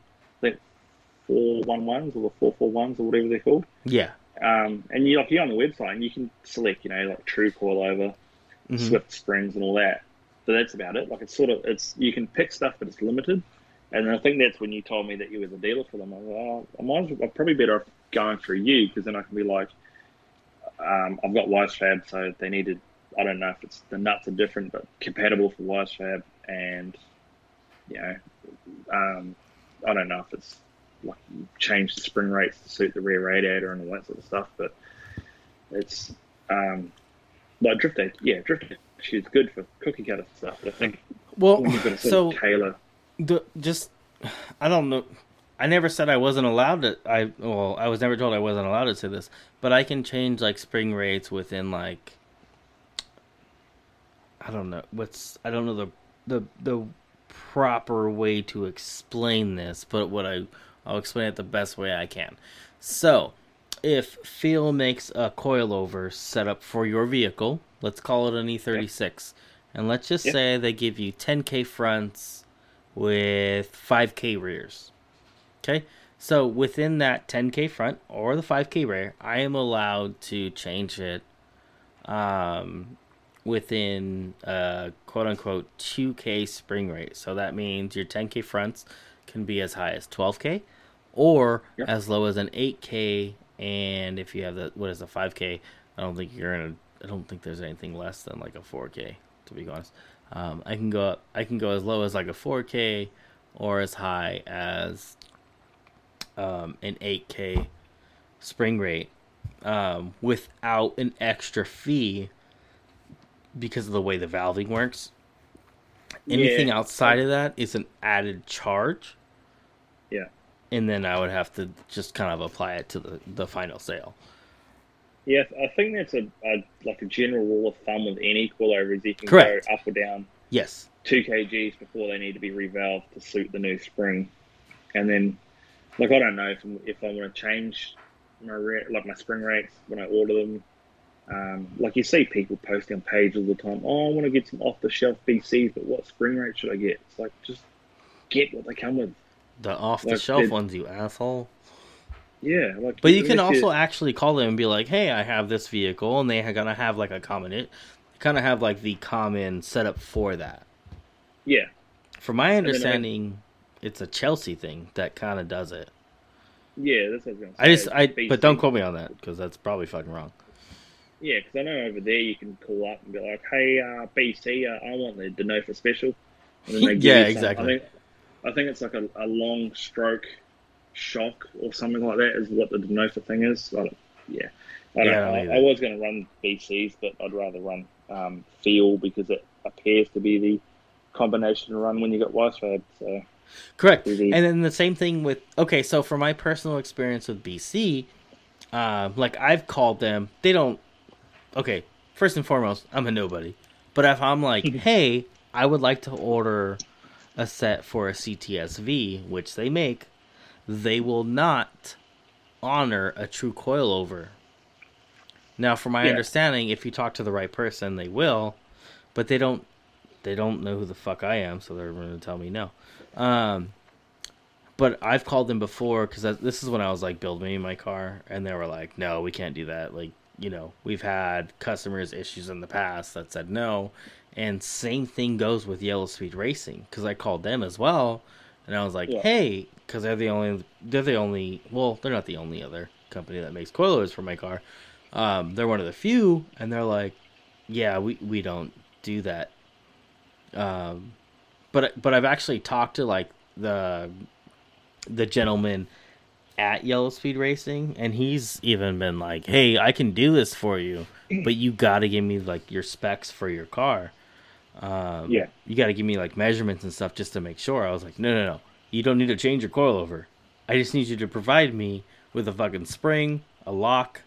four one ones or the four four ones or whatever they're called. Yeah. Um, and you like you're on the website and you can select, you know, like true coilover, Mhm. Swift springs, and all that. So that's about it. Like it's sort of it's you can pick stuff, but it's limited. And I think that's when you told me that you were the dealer for them. I was like, oh, I might as well, I'm probably better off going through you because then I can be like, um, I've got Wisefab, so they needed. I don't know if it's the nuts are different, but compatible for Wisefab, and you know, um, I don't know if it's like change the spring rates to suit the rear radiator and all that sort of stuff, but it's um, like Drift HQ. Yeah, Drift HQ is good for cookie cutter stuff. But I think Well, you've got to sort so of tailor. the, just I don't know. I never said I wasn't allowed to. I well, I was never told I wasn't allowed to say this, but I can change like spring rates within like I don't know what's I don't know the the the proper way to explain this, but what I I'll explain it the best way I can. So, if Feal makes a coilover setup for your vehicle, let's call it an E36, and let's just Yeah. say they give you 10k fronts with 5k rears. Okay? So within that 10k front or the 5k rear, I am allowed to change it um, within uh, quote unquote 2k spring rate. So that means your 10k fronts can be as high as 12k or Yep. as low as an 8k. And if you have the what is a 5k, I don't think you're in a. I don't think there's anything less than like a 4k. To be honest, um, I can go up. I can go as low as like a 4k or as high as um, an 8k spring rate um, without an extra fee because of the way the valving works. Anything Yeah. outside of that is an added charge. And then I would have to just kind of apply it to the, the final sale. Yeah, I think that's a, a like a general rule of thumb with any coilovers. You can Correct. go up or down Yes. two kgs before they need to be revalved to suit the new spring, and then like I don't know if, if I want to change my like my spring rates when I order them. Um, like you see people posting on pages all the time. Oh, I want to get some off the shelf BCs, but what spring rate should I get? It's like just get what they come with. The off the Like, shelf did- ones, you asshole. Yeah, like But you can also actually call them and be like, "Hey, I have this vehicle," and they are gonna have like a common it, kind of have like the common setup for that. yeah, From my then I- understanding, it's a Chelsea thing that kind of does it. yeah. That's what I was gonna say. I just, I, but don't quote me on that because that's probably fucking wrong. Yeah, because I know over there you can call up and be like, "Hey, uh, BC, uh, I want the Denofa special." And then [LAUGHS] they give Yeah, exactly. I think, I think it's like a, a long stroke shock or something like that is what the Denofa thing is. I don't, yeah, I don't Yeah, I I. I was going to run BCs, but I'd rather run um, Feal because it appears to be the combination run when you got Wisefab. So Correct. Mhm. And then the same thing with okay, so for my personal experience with BC, uh, like I've called them, they don't. Okay, first and foremost, I'm a nobody, but if I'm like, [LAUGHS] hey, I would like to order a set for a CTSV, which they make, they will not honor a true coilover. Now, from my Yeah. understanding, if you talk to the right person, they will, but they don't. They don't know who the fuck I am, so they're going to tell me no. Um, but I've called them before because this is when I was like building me my car, and they were like, "No, we can't do that." Like, you know, we've had customers issues in the past that said no, and same thing goes with Yellow Speed Racing because I called them as well, and I was like, Yeah. "Hey," because they're the only, they're the only, well, they're not the only other company that makes coilers for my car. Um, they're one of the few, and they're like, "Yeah, we we don't do that." Um, but but I've actually talked to like the the gentleman at Yellow Speed Racing, and he's even been like, "Hey, I can do this for you, but you got to give me like your specs for your car. Um, Yeah. you got to give me like measurements and stuff just to make sure." I was like, "No, no, no, you don't need to change your coilover. I just need you to provide me with a fucking spring, a lock,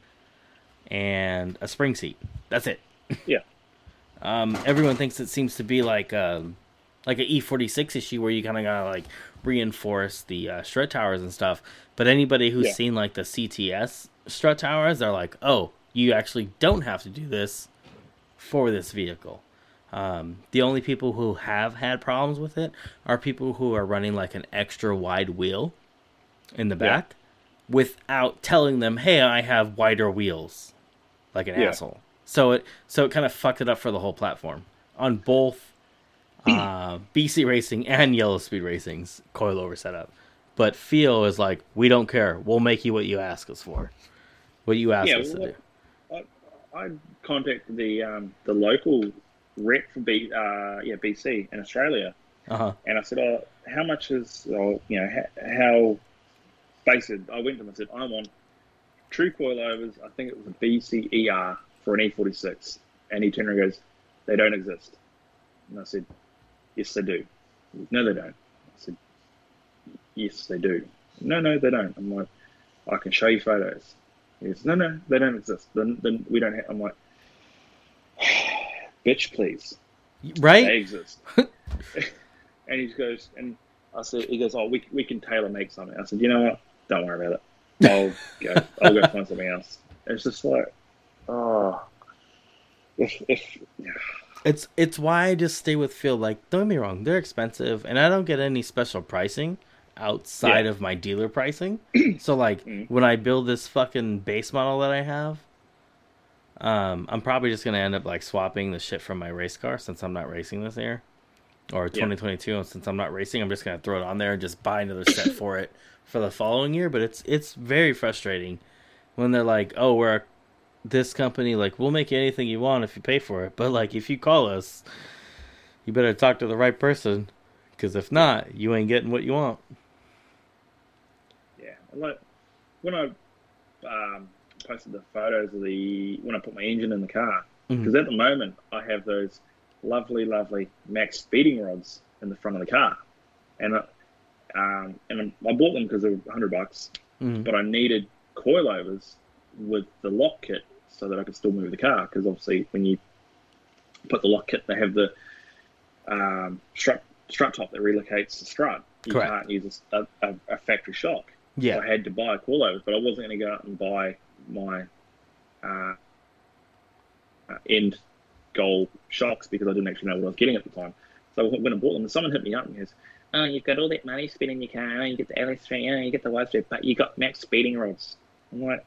and a spring seat. That's it." [LAUGHS] yeah, Um, everyone thinks it seems to be like um, like an E forty six issue where you kind of gotta like reinforce the uh, strut towers and stuff. But anybody who's Yeah. seen like the CTS strut towers, they're like, oh, you actually don't have to do this for this vehicle. Um, the only people who have had problems with it are people who are running like an extra wide wheel in the Yeah. back without telling them, "Hey, I have wider wheels," like an Yeah. asshole. So it so it kind of fucked it up for the whole platform on both [CLEARS THROAT] uh, BC Racing and Yellow Speed Racing's coilover setup. But Feal is like, we don't care. We'll make you what you ask us for, what you ask Yeah, us to do. I, I contacted the um, the local rep for B, uh, yeah BC in Australia, Uh huh. and I said, "Oh, how much is oh, you know how, how?" Said, "I went to them and said I want true coilovers. I think it was a BCER for an E46." And he turned around and goes, "They don't exist." And I said, "Yes, they do." Goes, no, they don't. I said, "Yes, they do." No, no, they don't. I'm like, "I can show you photos." He goes, "No, no, they don't exist. Then, then we don't have." I'm like, "Bitch, please." they Right? exist. [LAUGHS] and he goes, and I said, he goes, oh, we, we can tailor make something. I said, you know what? Don't worry about it. I'll go. I'll go find something else. It's just like, oh, if if Yeah. It's it's why I just stay with Feal. Like, don't get me wrong, they're expensive, and I don't get any special pricing outside Yeah. of my dealer pricing. [CLEARS THROAT] so like, Mm. when I build this fucking base model that I have, um, I'm probably just gonna end up like swapping the shit from my race car since I'm not racing this year, or 2022. And since I'm not racing, I'm just gonna throw it on there and just buy another set for it for the following year. But it's it's very frustrating when they're like, "Oh, we're a this company like we'll make you anything you want if you pay for it. But like if you call us you better talk to the right person because if not you ain't getting what you want. Yeah, like when I um, posted the photos of the when I put my engine in the car, because at the moment I have those lovely, lovely max speeding rods in the front of the car, and uh, um, and I bought them because they were hundred bucks, Mhm. but I needed coilovers with the lock kit so that I could still move the car because obviously when you put the lock kit, they have the um, strut strut top that relocates the strut. You Correct. can't use a, a, a factory shock. So Yeah. I had to buy coilovers, but I wasn't going to go out and buy my uh, uh, end goal shocks because I didn't actually know what I was getting at the time. So when I bought them, and someone hit me up and goes, "Oh, you've got all that money spent in your car. Oh, you get the LS3, oh, you get the Y3, but you got max speeding rods." I'm like,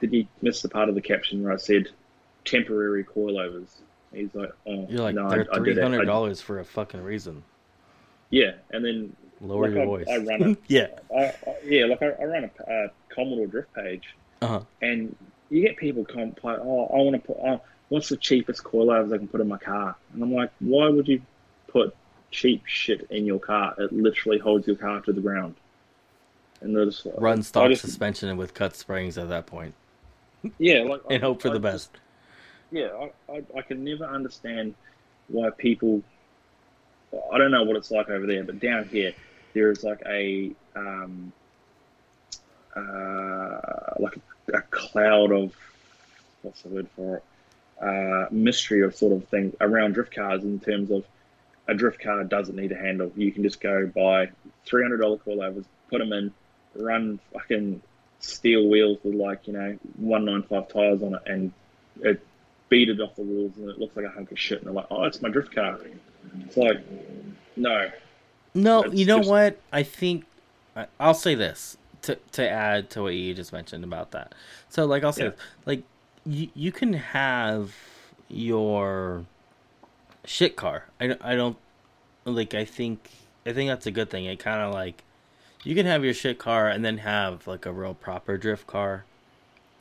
"Did you miss the part of the caption where I said temporary coilovers?" He's like, "Oh, You're like no, they're three hundred dollars for a fucking reason. Yeah, and then Lower Like, your I- voice. I run it. [LAUGHS] yeah. I, I, yeah, like I, I run a, a Commodore drift page, Uh huh. and you get people come like, oh, I want to put, oh, what's the cheapest coilovers I can put in my car? And I'm like, why would you put cheap shit in your car? It literally holds your car to the ground. And they're just like, Run stock just- suspension with cut springs at that point, Yeah, like [LAUGHS] and I- hope for I the just- best. yeah, I, I, I can never understand why people. I don't know what it's like over there, but down here there is like a um, uh, like a, a cloud of what's the word for it? Uh, mystery of sort of thing around drift cars in terms of a drift car doesn't need a handle. You can just go buy three hundred dollar coilovers, put them in, run fucking steel wheels with like you know one nine five tires on it, and it beat it off the walls, and it looks like a hunk of shit. And they're like, "Oh, it's my drift car." It's like, no, No, It's you know just- what? I think I'll say this to to add to what you just mentioned about that. So, like, I'll say, Yeah. like, you you can have your shit car. I don't- I don't like. I think I think that's a good thing. It kind of like you can have your shit car and then have like a real proper drift car,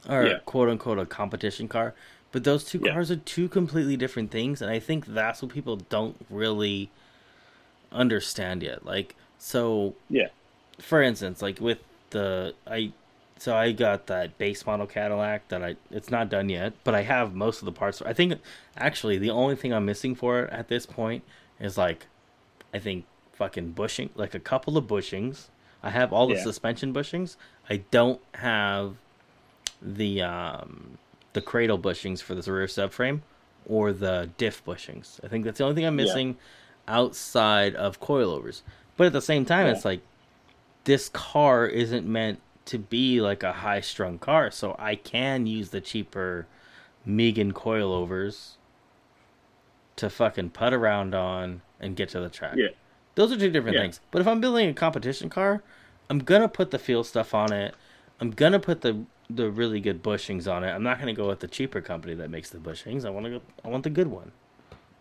or Yeah. quote unquote a competition car. But those two Yeah. cars are two completely different things, and I think that's what people don't really understand yet. Like, so yeah, for instance, like with the I, so I got that base model Cadillac that I it's not done yet, but I have most of the parts. I think actually the only thing I'm missing for it at this point is like, I think fucking bushing, like a couple of bushings. I have all the Yeah. suspension bushings. I don't have the um the cradle bushings for this rear subframe or the diff bushings. I think that's the only thing I'm Yeah. missing outside of coilovers. But at the same time, Yeah. it's like this car isn't meant to be like a high strung car, so I can use the cheaper Megan coilovers to fucking putt around on and get to the track. Yeah. Those are two different Yeah. things. But if I'm building a competition car, I'm gonna put the Feal stuff on it. I'm gonna put the the really good bushings on it. I'm not gonna go with the cheaper company that makes the bushings. I want to go. I want the good one.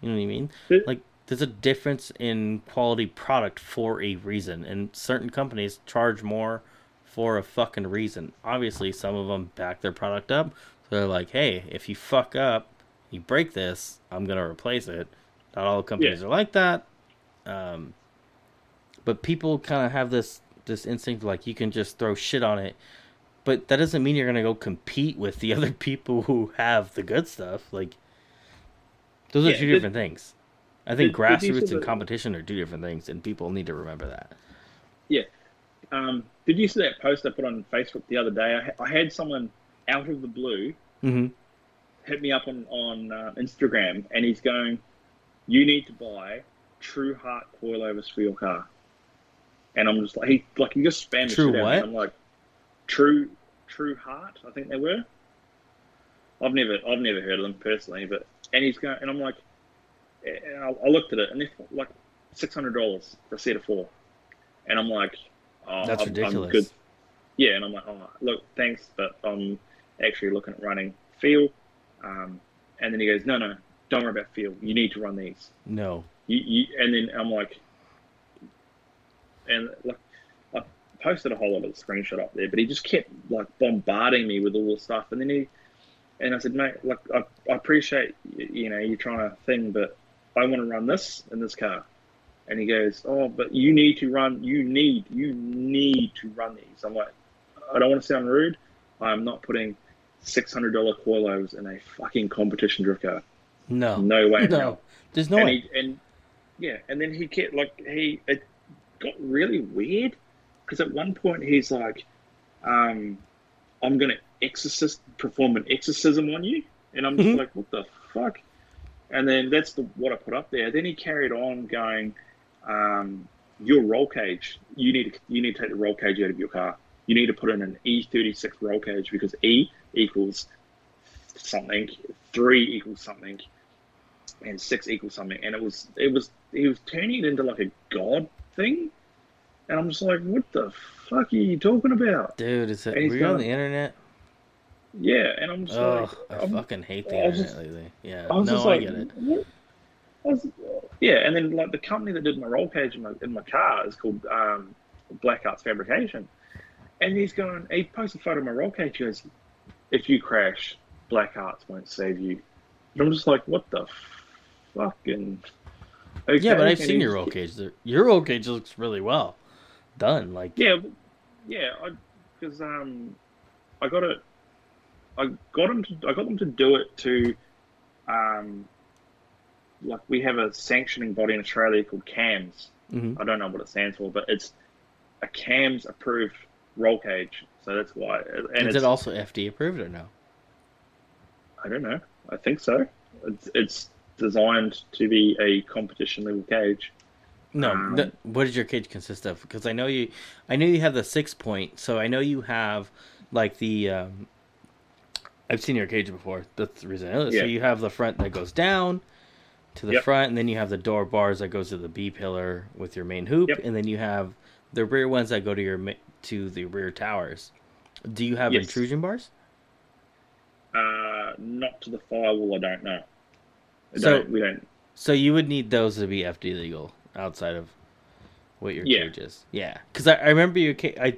You know what I mean? Like there's a difference in quality product for a reason, and certain companies charge more for a fucking reason. Obviously, some of them back their product up. So they're like, "Hey, if you fuck up, you break this, I'm gonna replace it." Not all companies Yeah. are like that. Um, but people kind of have this this instinct like you can just throw shit on it but that doesn't mean you're gonna go compete with the [LAUGHS] other people who have the good stuff like those are Yeah, two different things i think grassroots and competition are two different things and people need to remember that yeah. Um, did you see that post I put on Facebook the other day? I, I had someone out of the blue mm-hmm. hit me up on on uh, Instagram, and he's going, "You need to buy TruHart coilovers for your car." And I'm just like, he like he just spammed the True shit out what? I'm like, True TruHart, I think they were. I've never I've never heard of them personally, but and he's going, and I'm like, and I, I looked at it, and they're like six hundred dollars for a set of four, and I'm like, oh, that's I'm, I'm ridiculous good. Yeah, and I'm like, oh, look, thanks, but I'm actually looking at running Feal. Um, and then he goes, no, no, don't worry about Feal. You need to run these. no You, you, and then I'm like, and like, I posted a whole lot of the screenshot up there, but he just kept like bombarding me with all the stuff. And then he, and I said, mate, like, I, I appreciate, you know, you're trying to thing, but I want to run this in this car. And he goes, oh, but you need to run, you need, you need to run these. I'm like, I don't want to sound rude. I'm not putting six hundred dollar coilovers in a fucking competition drift car. No, No way. no, hell. there's no and way. he and yeah, and then he kept like he it got really weird because at one point he's like, um, "I'm gonna exorcist perform an exorcism on you," and I'm just Mhm. like, "What the fuck?" And then that's the what I put up there. Then he carried on going, um, "Your roll cage. You need to you need to take the roll cage out of your car. You need to put in an E36 roll cage because E equals something, three equals something." and six equals something. And it was it was he was turning it into like a god thing. And I'm just like, what the fuck are you talking about? Dude, is it and he's were you on the internet? Yeah, and I'm just Oh, like, I I'm- fucking hate the internet just- lately. Yeah, I was no, just I get it. what? I was, yeah, and then like the company that did my roll cage in my, in my car is called um, Black Arts Fabrication, and he's going. He posted a photo of my roll cage. He goes, "If you crash, Black Arts won't save you." And I'm just like, what the fucking. Okay, yeah, but I've and seen your roll cage. Your roll cage looks really well done. Like, Yeah, yeah, because um, I got it. I got them to. I got them to do it to, um, like we have a sanctioning body in Australia called CAMS. mhm. I don't know what it stands for, but it's a CAMS approved roll cage. So that's why. And is it also FD approved or no? I don't know. I think so. It's, it's designed to be a competition level cage. No. Um, the- what does your cage consist of? Because I know you, I know you have the six point. So I know you have like the. Um, I've seen your cage before. That's the reason. I. So Yeah. you have the front that goes down to the Yep. front, and then you have the door bars that goes to the B pillar with your main hoop, Yep. and then you have the rear ones that go to your to the rear towers. Do you have Yes. intrusion bars? Uh, not to the firewall. I don't know. I So- don't, we don't. So you would need those to be FD legal outside of what your Yeah. cage is. Yeah, because I, I remember your cage. I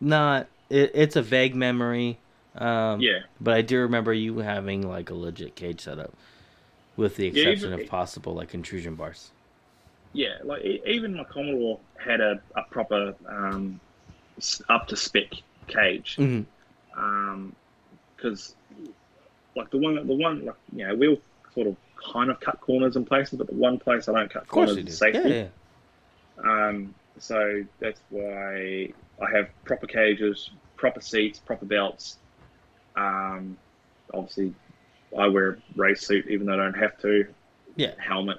not it, it's a vague memory. Um, Yeah. but I do remember you having like a legit cage setup, with the Yeah, exception even- of possible like intrusion bars. Yeah, like even my Commodore had a, a proper um, up to spec cage. because like the one the one like you know we'll sort of kind of cut corners in places, but the one place I don't cut corners is safety. Yeah, yeah. Um, so that's why I have proper cages, proper seats, proper belts. Um, obviously, I wear a race suit even though I don't have to. Yeah. Helmet.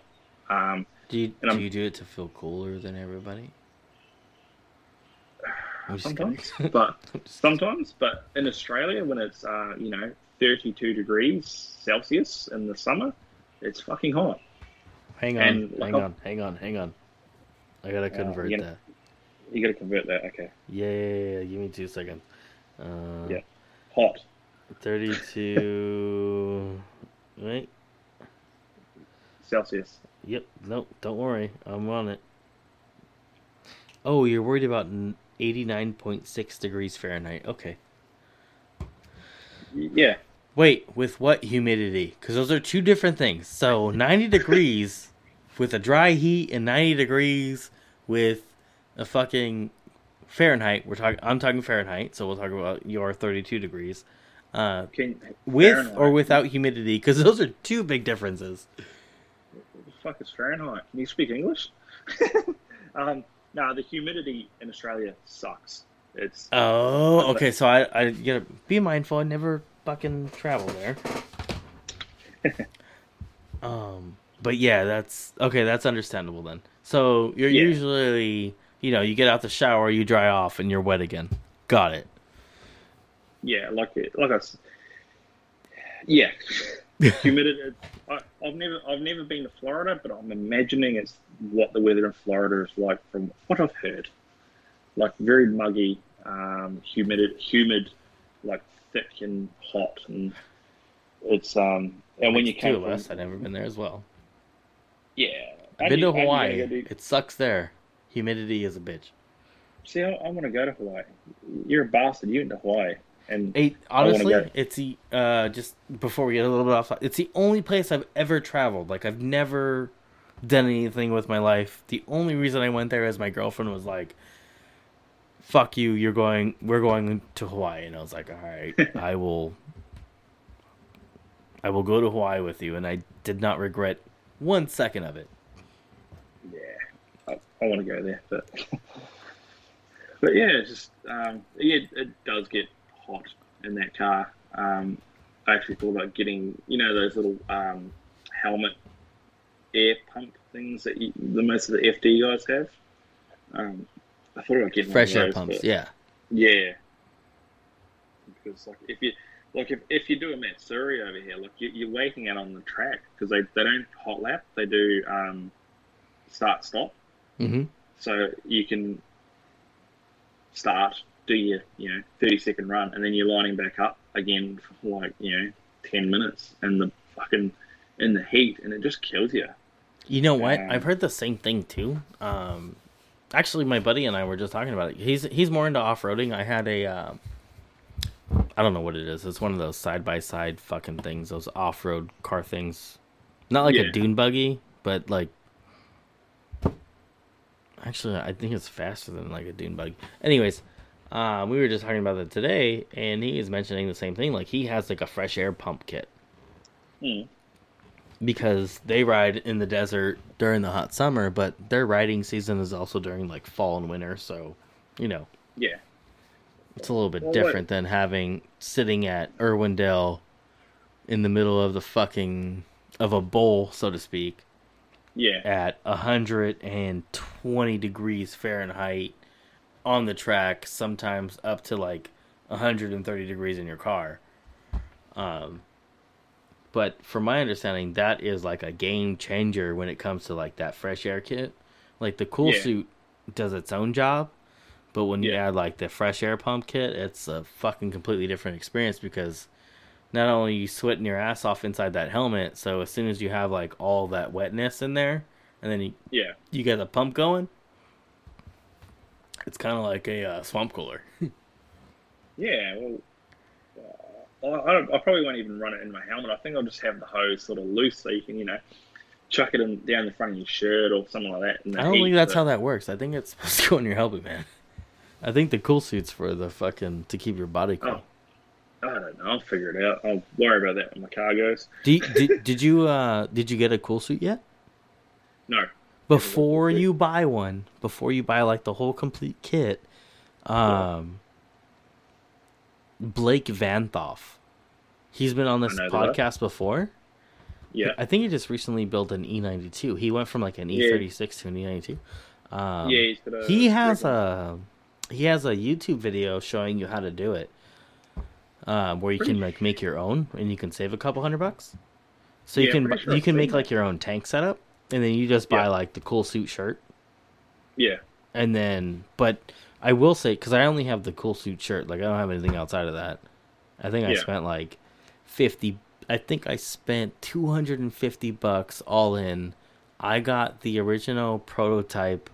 Um, Do you do you do it to feel cooler than everybody? Sometimes, [LAUGHS] but sometimes, but in Australia, when it's uh, you know 32 degrees Celsius in the summer, it's fucking hot. hang on, and, like, hang on, hang on, hang on. I gotta convert you know- that. You got to convert that. Okay, Yeah, yeah, yeah, give me two seconds. Uh, Yeah. hot. 32. right? Celsius. Yep. Nope. Don't worry. I'm on it. Oh, you're worried about 89.6 degrees Fahrenheit. Okay. Yeah, Wait, with what humidity? Because those are two different things. So 90 degrees with a dry heat and 90 degrees with a fucking Fahrenheit. We're talking. I'm talking Fahrenheit. So we'll talk about your 32 degrees. Uh, can with or without humidity, because those are two big differences. What the fuck is Fahrenheit? Can you speak English? [LAUGHS] um, no, the humidity in Australia sucks. It's Oh, okay. So I, I gotta be mindful. I never fucking travel there. [LAUGHS] um, but yeah, that's okay. That's understandable then. So you're Yeah. usually, you know, you get out the shower, you dry off, and you're wet again. Got it. Yeah, like it, like I, s- yeah, [LAUGHS] humidity. I, I've never, I've never been to Florida, but I'm imagining it's what the weather in Florida is like from what I've heard. Like very muggy, um, humid, humid, like thick and hot, and it's um. And when you Two came of from, us, I've never been there as well. yeah, I've been to you- aren't Hawaii. you gonna It sucks there. Humidity is a bitch. See, I, I want to go to Hawaii. You're a bastard. You went to Hawaii, and honestly, go. it's the uh just before we get a little bit off. It's the only place I've ever traveled. Like I've never done anything with my life. The only reason I went there is my girlfriend was like, fuck you, you're going, we're going to Hawaii. And I was like, all right, [LAUGHS] I will, I will go to Hawaii with you. And I did not regret one second of it. Yeah, I, I want to go there, but [LAUGHS] but yeah, it's just um, yeah, it does get hot in that car. Um, I actually thought about getting, you know, those little um, helmet air pump things that you, the most of the FD guys have. Um, I thought about getting Fresh air those, pumps, yeah. Yeah. Because like if you like if, if you do a Matsuri over here, like you, you're waiting out on the track because they, they don't hot lap, they do um, start stop. hmm So you can start, do your you know thirty second run, and then you're lining back up again for like you know ten minutes, and the fucking in the heat, and it just kills you. You know what? Um, I've heard the same thing too. Um, actually, my buddy and I were just talking about it. He's he's more into off roading. I had a, uh, I don't know what it is. It's one of those side by side fucking things. Those off road car things. Not like a dune buggy, but like. Actually, I think it's faster than like a dune buggy. Anyways, uh, we were just talking about that today, and he is mentioning the same thing. Like he has like a fresh air pump kit Hmm. because they ride in the desert during the hot summer, but their riding season is also during like fall and winter. So, you know, Yeah, it's a little bit Well, what- different than having sitting at Irwindale in the middle of the fucking of a bowl, so to speak, yeah, at 120 degrees Fahrenheit on the track, sometimes up to like 130 degrees in your car. Um, but from my understanding, that is like a game changer when it comes to like that fresh air kit. Like the cool Yeah. suit does its own job, but when you Yeah. add like the fresh air pump kit, it's a fucking completely different experience because not only you sweating your ass off inside that helmet, so as soon as you have like all that wetness in there, and then you yeah. you get the pump going, it's kind of like a uh, swamp cooler. [LAUGHS] Yeah, well, uh, I, I, probably won't even run it in my helmet. I think I'll just have the hose sort of loose so you can, you know, chuck it in, down the front of your shirt or something like that. I don't heat, think that's but- how that works. I think it's [LAUGHS] supposed to go in your helmet, man. I think the cool suit's for the fucking to keep your body cool. Oh, I don't know. I'll figure it out. I'll worry about that when my car goes. You, did, did you uh did you get a cool suit yet? No. Before you buy one, before you buy like the whole complete kit, um, Blake Vanthoff, he's been on this know that. podcast before. Yeah. I think he just recently built an E92. He went from like an E36 to an E92. Um, yeah, he's got a. he has a he has a YouTube video showing you how to do it, um, where you can like make your own and you can save a couple hundred bucks. So you can sure you can make like your own tank setup, and then you just buy Yeah. like the cool suit shirt, Yeah. and then but I will say because I only have the cool suit shirt, like I don't have anything outside of that. I think I Yeah. spent like fifty. I think I spent two hundred and fifty bucks all in. I got the original prototype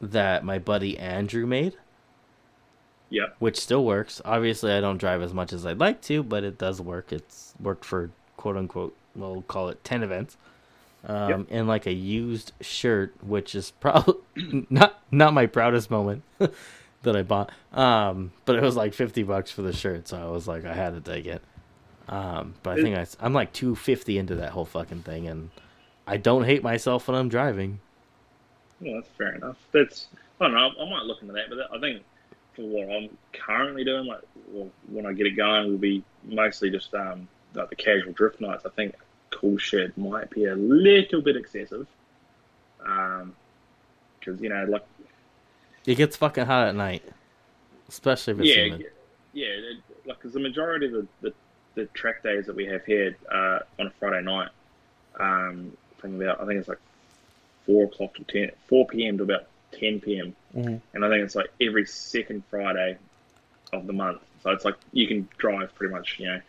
that my buddy Andrew made Yeah. which still works. Obviously, I don't drive as much as I'd like to, but it does work. It's worked for quote unquote, we'll call it 10 events. Um, Yep. And like a used shirt, which is probably [LAUGHS] not not my proudest moment [LAUGHS] that I bought. Um, but it was like 50 bucks for the shirt, so I was like, I had to take it. Um, but I think I, I'm like 250 into that whole fucking thing, and I don't hate myself when I'm driving. Well, that's fair enough. That's I don't know. I might look into that, but I think for what I'm currently doing, like well, when I get it going, will be mostly just um like the casual drift nights. I think cool shed might be a little bit excessive. Um, because you know, like It gets fucking hot at night, especially if it's yeah, humid. yeah, it, like because the majority of the, the the track days that we have here uh, on a Friday night, um, from about I think it's like four o'clock to ten, four p.m. to about ten p.m. Mhm. and I think it's like every second Friday of the month. So it's like you can drive pretty much you know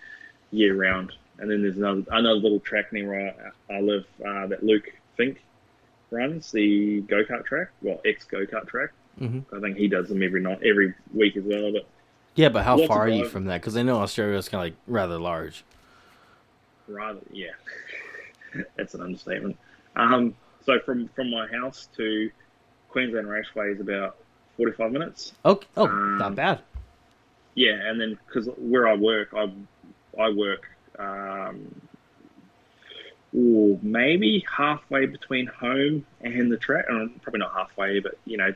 year round. And then there's another another little track near where I, I live uh, that Luke Fink runs the go kart track, well ex go kart track. Mhm. I think he does them every night, every week as well. But Yeah, but how far are you from that? Because I know Australia is kind of like rather large. rather, yeah, [LAUGHS] that's an understatement. Um, so from from my house to Queensland Raceway is about 45 minutes. Okay. Oh, Um, not bad. Yeah, and then because where I work, I I work um, ooh, maybe halfway between home and the track. Uh, probably not halfway, but you know,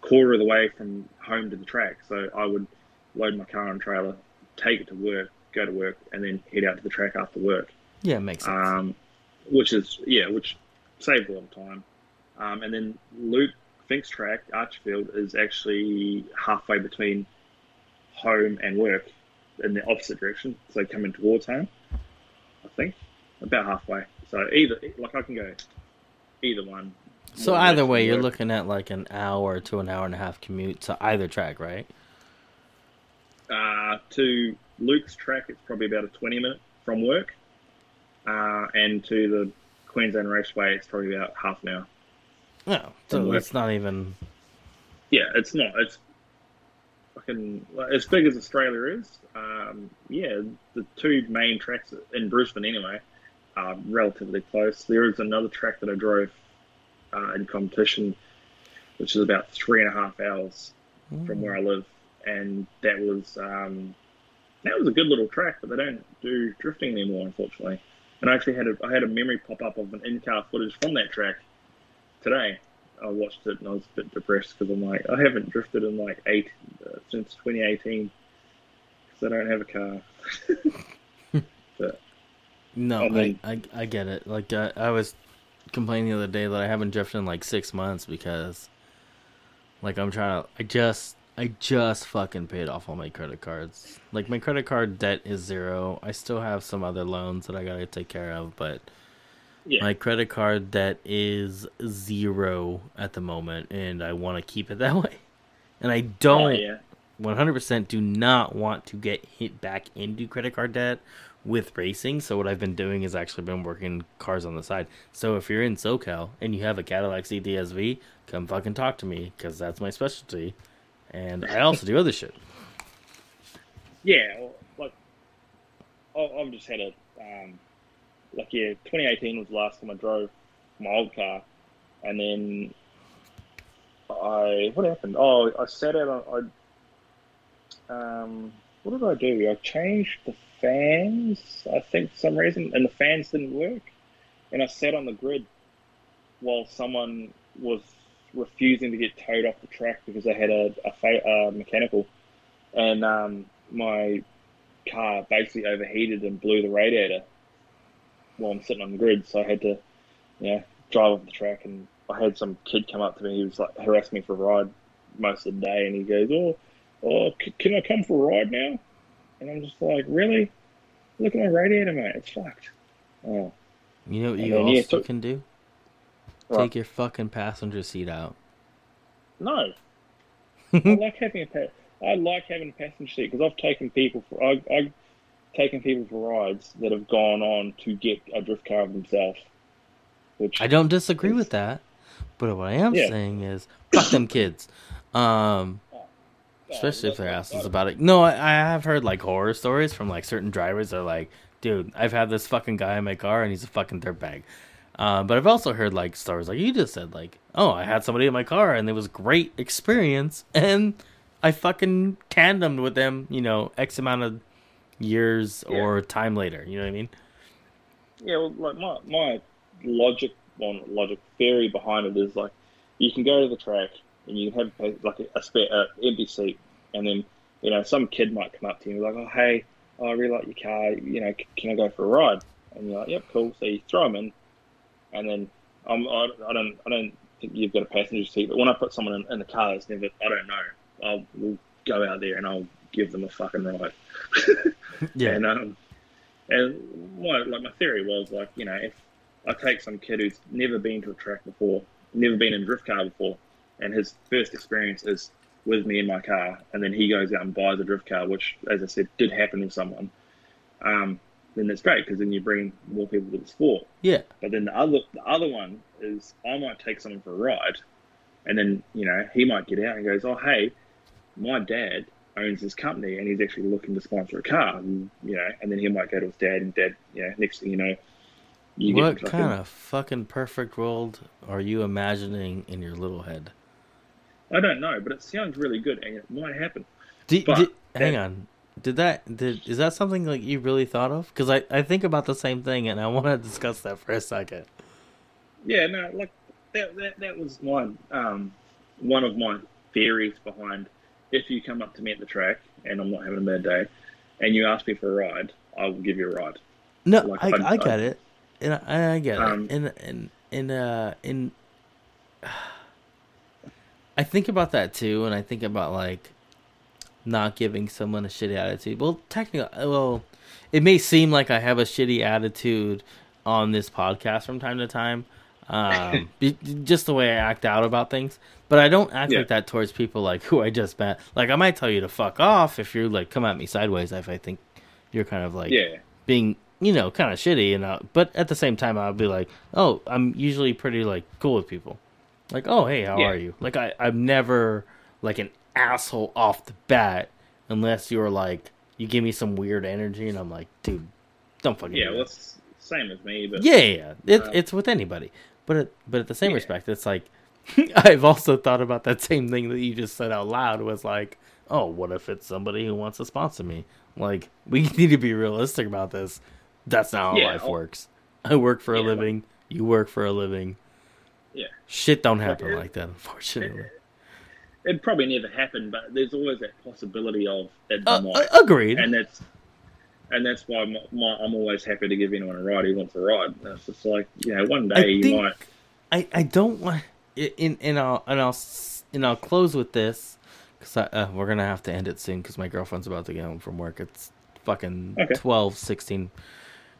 quarter of the way from home to the track. So I would load my car and trailer, take it to work, go to work, and then head out to the track after work. Yeah, makes sense. Um, which is yeah, which saves a lot of time. Um, and then Luke Fink's track, Archerfield, is actually halfway between home and work in the opposite direction. So coming towards home, I think about halfway. So either like I can go either one. so either way, you're looking at like an hour to an hour and a half commute to either track, right? uh, to Luke's track. It's probably about a twenty minute from work, uh, and to the Queensland Raceway, it's probably about half an hour. No, so From it's not even. yeah, it's not. It's fucking as big as Australia is. Um, yeah, the two main tracks in Brisbane anyway are relatively close. There is another track that I drove uh, in competition, which is about three and a half hours from where I live, and that was um, that was a good little track, but they don't do drifting anymore, unfortunately. And I actually had a I had a memory pop up of an in-car footage from that track today. I watched it and I was a bit depressed because I'm like I haven't drifted in like eight uh, since 2018 because I don't have a car. [LAUGHS] but No, I mean- I, I I get it. Like I was complaining the other day that I haven't drifted in like six months because, like, I'm trying to. I just I just fucking paid off all my credit cards. Like my credit card debt is zero. I still have some other loans that I gotta take care of, but yeah, my credit card debt is zero at the moment, and I want to keep it [LAUGHS] that way. And I oh, don't yeah, 100% do not want to get hit back into credit card debt with racing. So what I've been doing is actually been working cars on the side. So if you're in SoCal and you have a Cadillac CTS-V, come fucking talk to me because that's my specialty. And I also do other shit. yeah. Well, like I- I've just had a um, like yeah, 2018 was the last time I drove my old car, and then I what happened? Oh, I sat out. I um, what did I do? I changed the fans. I think for some reason, and the fans didn't work, and I sat on the grid while someone was refusing to get towed off the track because they had a, a fa- uh, mechanical, and um, my car basically overheated and blew the radiator while I'm sitting on the grid. So I had to, you know, drive off the track, and I had some kid come up to me. He was like harassing me for a ride most of the day, and he goes, "Oh, oh, c- can I come for a ride now?" And I'm just like, "Really? Look at my radiator, mate. It's fucked." Oh, You know what And you then, yeah, also can do? What? Take your fucking passenger seat out. no. [LAUGHS] I like having a pa- I like having a passenger seat because I've taken people for I, I've taken people for rides that have gone on to get a drift car of themselves. Which I don't disagree It's- with that. But what I am Yeah. saying is, fuck them kids. Um, especially if they're asses about it. No, I, I have heard like horror stories from like certain drivers. That are like, dude, I've had this fucking guy in my car and he's a fucking dirtbag. Uh, but I've also heard like stories like you just said, like, oh, I had somebody in my car and it was great experience, and I fucking tandemed with them, you know, x amount of years Yeah. or time later. You know what I mean? Yeah, well, like my my logic on logic theory behind it is like you can go to the track and you can have like a, a spare uh, empty seat, and then you know some kid might come up to you and be like, oh hey, I really like your car, you know, c- can I go for a ride? And you're like, yep, cool. So you throw them in, and then um, I, I don't I don't think you've got a passenger seat, but when I put someone in, in the car it's never I don't know, I'll we'll go out there and I'll give them a fucking ride. [LAUGHS] Yeah. And um, and my like my theory was like you know if I take some kid who's never been to a track before, never been in a drift car before, and his first experience is with me in my car, and then he goes out and buys a drift car, which as I said did happen with someone. Um, then that's great because then you bring more people to the sport. yeah. But then the other the other one is I might take someone for a ride, and then you know he might get out and goes, oh hey, my dad owns this company and he's actually looking to sponsor a car, and, you know, and then he might go to his dad and dad, you know, next thing you know, you what kind of fucking perfect world are you imagining in your little head? I don't know, but it sounds really good, and it might happen. Did, did, hang on. Did that? Did is that something like you really thought of? Because I, I think about the same thing, and I [LAUGHS] want to discuss that for a second. Yeah, no, like that that, that was one um, one of my theories behind if you come up to me at the track and I'm not having a bad day, and you ask me for a ride, I will give you a ride. No, Like, I, I- I get it, and I, I get Um, it, and and and uh, in I think about that too, and I think about like not giving someone a shitty attitude. Well, technically, well, it may seem like I have a shitty attitude on this podcast from time to time, um, [LAUGHS] just the way I act out about things. But I don't act Yeah. like that towards people like who I just met. Like I might tell you to fuck off if you're like come at me sideways if I think you're kind of like Yeah, being you know kind of shitty and uh, but at the same time I'll be like oh I'm usually pretty like cool with people like oh hey how Yeah. are you like I I'm never like an asshole off the bat unless you're like you give me some weird energy and I'm like dude don't fucking yeah. do Well, it's same as me, but yeah yeah, yeah. It, Uh, it's with anybody but it, but at the same Yeah. respect it's like [LAUGHS] I've also thought about that same thing that you just said out loud was like oh what if it's somebody who wants to sponsor me? Like we [LAUGHS] need to be realistic about this. That's not how Yeah, life works. I work for a Yeah, living. You work for a living. Yeah. shit don't happen it- like that unfortunately. [LAUGHS] It'd probably never happened, But there's always that possibility of it uh, might, uh, agreed. And that's and that's why my, my, I'm always happy to give anyone a ride who wants a ride. And it's just like you know, one I day you think- might. I, I don't want in and I'll and I'll and I'll close with this because uh, we're gonna have to end it soon because my girlfriend's about to get home from work. It's fucking Okay. twelve sixteen